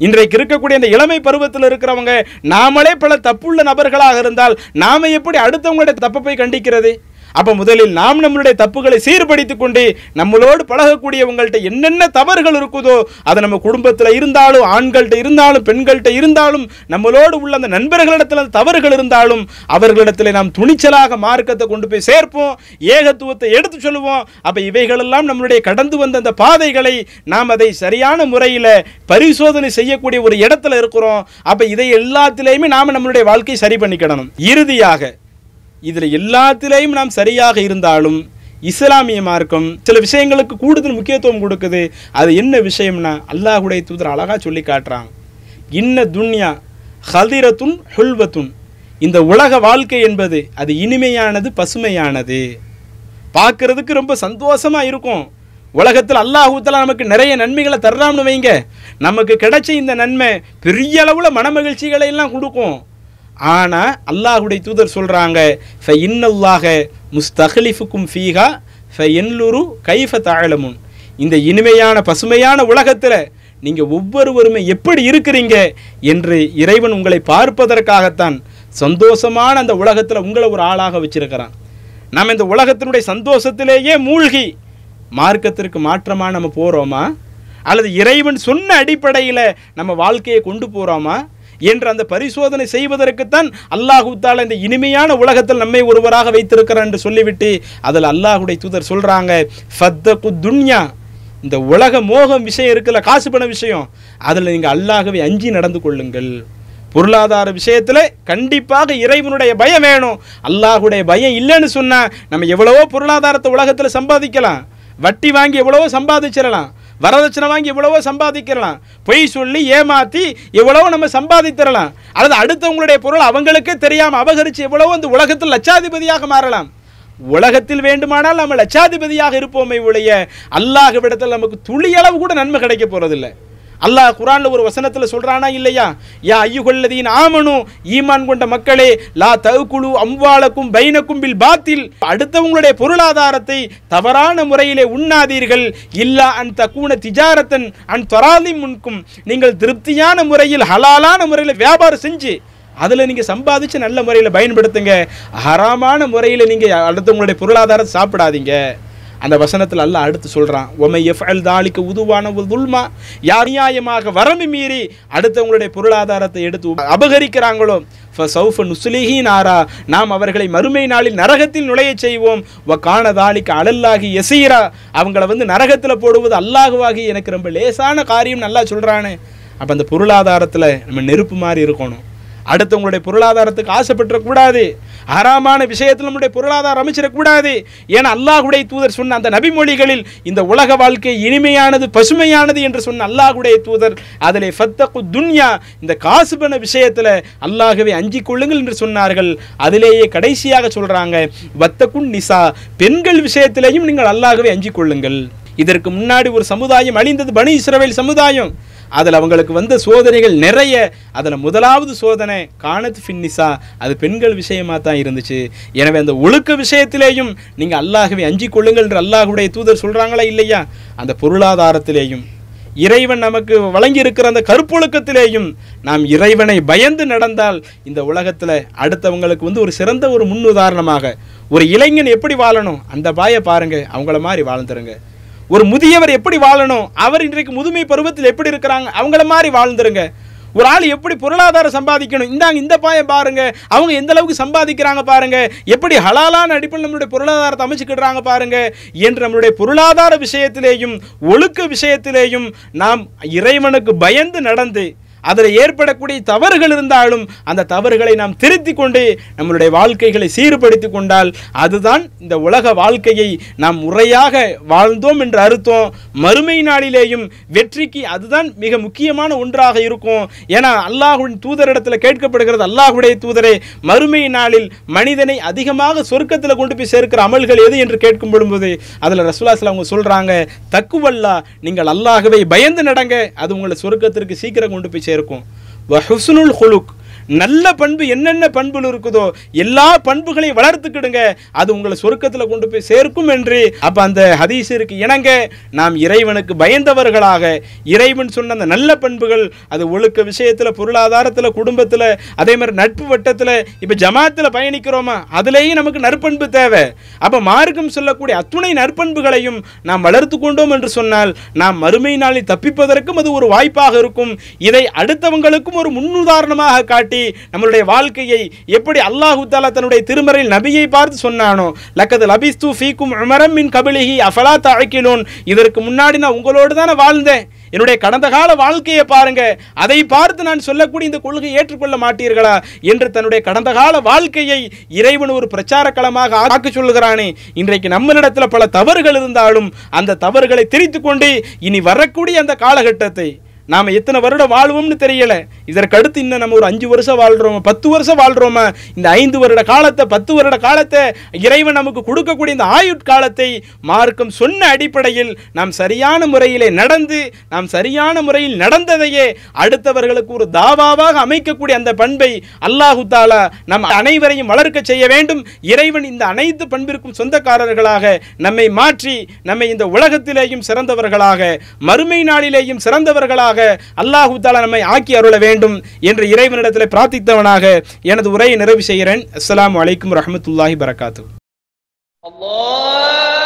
இன்றைக்கு இருக்கக்கூடிய இந்த இளமை பருவத்தில் இருக்கிறவங்க நாமளே பல தப்புள்ள நபர்களாக இருந்தால் நாம எப்படி அடுத்தவங்களுடைய தப்பை போய் கண்டிக்கிறது? அப்போ முதலில் நாம் நம்மளுடைய தப்புகளை சீர்படுத்திக் கொண்டு நம்மளோடு பழகக்கூடியவங்கள்ட்ட என்னென்ன தவறுகள் இருக்குதோ அது நம்ம குடும்பத்தில் இருந்தாலும் ஆண்கள்கிட்ட இருந்தாலும் பெண்கள்கிட்ட இருந்தாலும் நம்மளோடு உள்ள அந்த நண்பர்களிடத்தில் அந்த தவறுகள் இருந்தாலும் அவர்களிடத்தில் நாம் துணிச்சலாக மார்க்கத்தை கொண்டு போய் சேர்ப்போம் ஏகத்துவத்தை எடுத்து சொல்லுவோம். அப்போ இவைகளெல்லாம் நம்மளுடைய கடந்து வந்த அந்த பாதைகளை நாம் அதை சரியான முறையில் பரிசோதனை செய்யக்கூடிய ஒரு இடத்துல இருக்கிறோம். அப்போ இதை எல்லாத்திலையுமே நாம் நம்மளுடைய வாழ்க்கையை சரி பண்ணிக்கிடணும். இறுதியாக இதில் எல்லாத்திலையும் நாம் சரியாக இருந்தாலும் இஸ்லாமிய மார்க்கம் சில விஷயங்களுக்கு கூடுதல் முக்கியத்துவம் கொடுக்குது. அது என்ன விஷயம்னா அல்லாஹுடைய தூதர் அழகாக சொல்லி காட்டுறான். இன்ன துன்யா ஹதிரத்துன் ஹுல்வத்துன். இந்த உலக வாழ்க்கை என்பது அது இனிமையானது பசுமையானது. பார்க்கறதுக்கு ரொம்ப சந்தோஷமாக இருக்கும். உலகத்தில் அல்லாஹூத்தலா நமக்கு நிறைய நன்மைகளை தர்றாம்னு வைங்க. நமக்கு கிடைச்ச இந்த நன்மை பெரிய அளவில் மனமகிழ்ச்சிகளை எல்லாம் கொடுக்கும். ஆனால் அல்லாஹுடைய தூதர் சொல்கிறாங்க ஃப இன்னல்லாக முஸ்தஹலிஃபுக்கும் ஃபீஹா ஃப என்லுரு கைஃப தாழமுன் இந்த இனிமையான பசுமையான உலகத்தில் நீங்கள் ஒவ்வொருவருமே எப்படி இருக்கிறீங்க என்று இறைவன் உங்களை பார்ப்பதற்காகத்தான் சந்தோஷமான அந்த உலகத்தில் உங்களை ஒரு ஆளாக வச்சிருக்கிறான். நம்ம இந்த உலகத்தினுடைய சந்தோஷத்திலேயே மூழ்கி மார்க்கத்திற்கு மாற்றமாக நம்ம போகிறோமா அல்லது இறைவன் சொன்ன அடிப்படையில் நம்ம வாழ்க்கையை கொண்டு போகிறோமா என்று அந்த பரிசோதனை செய்வதற்குத்தான் அல்லாஹு இந்த இனிமையான உலகத்தில் நம்மை ஒருவராக வைத்திருக்கிறார் என்று சொல்லிவிட்டு அதில் அல்லாஹுடைய தூதர் சொல்கிறாங்க ஃபத்தகு துன்யா. இந்த உலக மோகம் விஷயம் இருக்குல்ல காசு பண விஷயம். அதில் நீங்கள் அல்லாகவே அஞ்சி நடந்து கொள்ளுங்கள். பொருளாதார விஷயத்தில் கண்டிப்பாக இறைவனுடைய பயம் வேணும். அல்லாஹுடைய பயம் இல்லைன்னு சொன்னால் நம்ம எவ்வளவோ பொருளாதாரத்தை உலகத்தில் சம்பாதிக்கலாம். வட்டி வாங்கி எவ்வளவோ சம்பாதிச்சிடலாம். வரதட்சணை வாங்கி எவ்வளவோ சம்பாதிக்கிறலாம். பொய் சொல்லி ஏமாத்தி எவ்வளவோ நம்ம சம்பாதித்திரலாம். அல்லது அடுத்தவங்களுடைய பொருள் அவங்களுக்கே தெரியாமல் அபகரித்து எவ்வளவோ இந்த உலகத்தில் லட்சாதிபதியாக மாறலாம். உலகத்தில் வேண்டுமானால் நம்ம லட்சாதிபதியாக இருப்போமே உடைய அல்லாஹ்விடத்தில் நமக்கு துளியளவு கூட நன்மை கிடைக்க போறதில்லை. அல்லாஹ் குரான்ல ஒரு வசனத்துல சொல்றானா இல்லையா? யா ஐயுகொல்லதீன் ஆமனு ஈமான் கொண்ட மக்களே லா தகுக்குழு அம்வாளக்கும் பைனக்கும் பில் பாத்தில். அடுத்தவங்களுடைய பொருளாதாரத்தை தவறான முறையிலே உண்ணாதீர்கள். இல்லா அன் தக்கூன திஜாரத்தன் அன் தொராதி முன்கும். நீங்கள் திருப்தியான முறையில் ஹலாலான முறையில் வியாபாரம் செஞ்சு அதில் நீங்கள் சம்பாதிச்சு நல்ல முறையில் பயன்படுத்துங்க. ஹராமான முறையில் நீங்கள் அடுத்தவங்களுடைய பொருளாதாரத்தை சாப்பிடாதீங்க. அந்த வசனத்தில் அல்லாஹ் அடுத்து சொல்கிறான் ஒமை எஃப்எல் தாலிக்கு உதுவான ஒரு துல்மா. யார் நியாயமாக வரம்பு மீறி அடுத்தவங்களுடைய பொருளாதாரத்தை எடுத்து அபகரிக்கிறாங்களோ சௌஃப நுசுலிஹி நாரா. நாம் அவர்களை மறுமை நாளில் நரகத்தில் நுழையச் செய்வோம். வ காண தாலிக்கு அழல்லாகி எசீரா அவங்கள வந்து நரகத்தில் போடுவது அல்லாஹுவாகி எனக்கு ரொம்ப லேசான காரியம் நல்லா சொல்கிறானே அப்போ அந்த பொருளாதாரத்தில் நம்ம நெருப்பு மாதிரி இருக்கணும். அடுத்தவங்களுடைய பொருளாதாரத்துக்கு ஆசைப்பட்டுறக்கூடாது. ஆறாமான விஷயத்தில் நம்முடைய பொருளாதாரம் அமைச்சிடக்கூடாது ஏன்னா அல்லாஹுடைய தூதர் சொன்ன அந்த நபிமொழிகளில் இந்த உலக வாழ்க்கை இனிமையானது பசுமையானது என்று சொன்ன அல்லாஹுடைய தூதர் அதிலே ஃபத்தகு துன்யா இந்த காசு பண விஷயத்தில் அல்லாகவே அஞ்சிக் கொள்ளுங்கள் என்று சொன்னார்கள். அதிலேயே கடைசியாக சொல்றாங்க வத்தகுன் நிசா பெண்கள் விஷயத்திலேயும் நீங்கள் அல்லாகவே அஞ்சிக் கொள்ளுங்கள். இதற்கு முன்னாடி ஒரு சமுதாயம் அழிந்தது பனி இஸ்ரவேல் சமுதாயம். அதில் அவங்களுக்கு வந்த சோதனைகள் நிறைய. அதில் முதலாவது சோதனை காணத் ஃபின்னிசா அது பெண்கள் விஷயமாக தான் இருந்துச்சு. எனவே அந்த ஒழுக்க விஷயத்திலேயும் நீங்கள் அல்லாகவே அஞ்சிக் கொள்ளுங்கள் என்று அல்லாஹ்வுடைய தூதர் சொல்கிறாங்களா இல்லையா? அந்த பொருளாதாரத்திலேயும். இறைவன் நமக்கு வழங்கி இருக்கிற அந்த கருப்பொழுக்கத்திலேயும் நாம் இறைவனை பயந்து நடந்தால் இந்த உலகத்தில் அடுத்தவங்களுக்கு வந்து ஒரு சிறந்த ஒரு முன்னுதாரணமாக ஒரு இளைஞன் எப்படி வாழணும்? அந்த பாயை பாருங்கள் அவங்கள மாதிரி வாழ்ந்துருங்க. ஒரு முதியவர் எப்படி வாழணும்? அவர் இன்றைக்கு முதுமை பருவத்தில் எப்படி இருக்கிறாங்க? அவங்கள மாதிரி வாழ்ந்துருங்க. ஒரு ஆள் எப்படி பொருளாதாரம் சம்பாதிக்கணும்? இந்தாங்க இந்த பாயம் பாருங்க. அவங்க எந்த அளவுக்கு சம்பாதிக்கிறாங்க பாருங்க. எப்படி ஹலாலான அடிப்படையில் நம்மளுடைய பொருளாதாரத்தை அமைச்சுக்கிடுறாங்க பாருங்க. என்று நம்மளுடைய பொருளாதார விஷயத்திலேயும் ஒழுக்க விஷயத்திலேயும் நாம் இறைவனுக்கு பயந்து நடந்து அதில் ஏற்படக்கூடிய தவறுகள் இருந்தாலும் அந்த தவறுகளை நாம் திருத்தி கொண்டு நம்மளுடைய வாழ்க்கைகளை சீர்படுத்தி கொண்டால் அதுதான் இந்த உலக வாழ்க்கையை நாம் முறையாக வாழ்ந்தோம் என்று அர்த்தம் மறுமை நாளிலேயும் வெற்றிக்கு அதுதான் மிக முக்கியமான ஒன்றாக இருக்கும். ஏன்னா அல்லாஹுவின் தூதரிடத்தில் கேட்கப்படுகிறது அல்லாஹுடைய தூதரே மறுமை நாளில் மனிதனை அதிகமாக சொர்க்கத்தில் கொண்டு போய் சேர்க்கிற அமல்கள் எது என்று கேட்கும் பொழுது அதில் ரசூலாஸ்ல அவங்க சொல்கிறாங்க தக்குவல்லா நீங்கள் அல்லாகவே பயந்து நடங்க. அது உங்களை சொர்க்கத்திற்கு சீக்கிரம் கொண்டு போய் و حسن الخلق. நல்ல பண்பு என்னென்ன பண்புகள் இருக்குதோ எல்லா பண்புகளையும் வளர்த்துக்கிடுங்க. அது உங்களை சொர்க்கத்தில் கொண்டு போய் சேர்க்கும் என்று அப்ப அந்த ஹதீஸிற்கு இணங்க நாம் இறைவனுக்கு பயந்தவர்களாக இறைவன் சொன்ன அந்த நல்ல பண்புகள் அது ஒழுக்க விஷயத்தில் பொருளாதாரத்தில் குடும்பத்தில் அதே மாதிரி நட்பு வட்டத்தில் இப்போ ஜமாத்தில் பயணிக்கிறோமா? அதுலேயும் நமக்கு நற்பண்பு தேவை. அப்போ மார்க்கம் சொல்லக்கூடிய அத்துணை நற்பண்புகளையும் நாம் வளர்த்து கொண்டோம் என்று சொன்னால் நாம் மறுமை நாளில் தப்பிப்பதற்கும் அது ஒரு வாய்ப்பாக இருக்கும். இதை அடுத்தவங்களுக்கும் ஒரு முன்னுதாரணமாக காட்டி நம்மளுடைய வாழ்க்கையை எப்படி அல்லாஹு தாலா தன்னுடைய திருமறையில் நபியை பார்த்து சொன்னானோ லக்கது லபிஸ்து ஃபீக்கும் உமரம் மின் கபிலிஹி அஃபலா தஅக்கிலூன் இதற்கு முன்னாடி நான் உங்களோடு தானே வாழ்ந்தேன். என்னுடைய கடந்த கால வாழ்க்கையை பாருங்க. அதை பார்த்து நான் சொல்லக்கூடிய இந்த கொள்கையை ஏற்றுக்கொள்ள மாட்டீர்களா என்று தன்னுடைய கடந்த கால வாழ்க்கையை இறைவன் ஒரு பிரச்சார களமாக ஆக்கி சொல்லுகிறானே. இன்றைக்கு நம்மளிடத்தில் பல தவறுகள் இருந்தாலும் அந்த தவறுகளை திரித்து கொண்டு இனி வரக்கூடிய அந்த காலகட்டத்தை நாம் எத்தனை வருடம் வாழ்வோம்னு தெரியல. இதற்கடுத்து இன்னும் நம்ம ஒரு அஞ்சு வருஷம் வாழ்றோமா? பத்து வருஷம் வாழ்கிறோமா இந்த ஐந்து வருட காலத்தை பத்து வருட காலத்தை இறைவன் நமக்கு கொடுக்கக்கூடிய இந்த ஆயுட்காலத்தை மார்க்கம் சொன்ன அடிப்படையில் நாம் சரியான முறையிலே நடந்து நாம் சரியான முறையில் நடந்ததையே அடுத்தவர்களுக்கு ஒரு தாவாவாக அமைக்கக்கூடிய அந்த பண்பை அல்லாஹு தாலா நம் அனைவரையும் வளர்க்க செய்ய வேண்டும். இறைவன் இந்த அனைத்து பண்பிற்கும் சொந்தக்காரர்களாக நம்மை மாற்றி நம்மை இந்த உலகத்திலேயும் சிறந்தவர்களாக மறுமை நாளிலேயும் சிறந்தவர்களாக நிச்சயமாக அல்லாஹு தாலா நம்மை ஆக்கி அருள வேண்டும் என்று இறைவனிடத்தில் பிரார்த்தித்தவனாக எனது உரையை நிறைவு செய்கிறேன். அஸ்லாம் வலைக்கும் ரஹமத்துல்லாஹி பரகாத்து Allah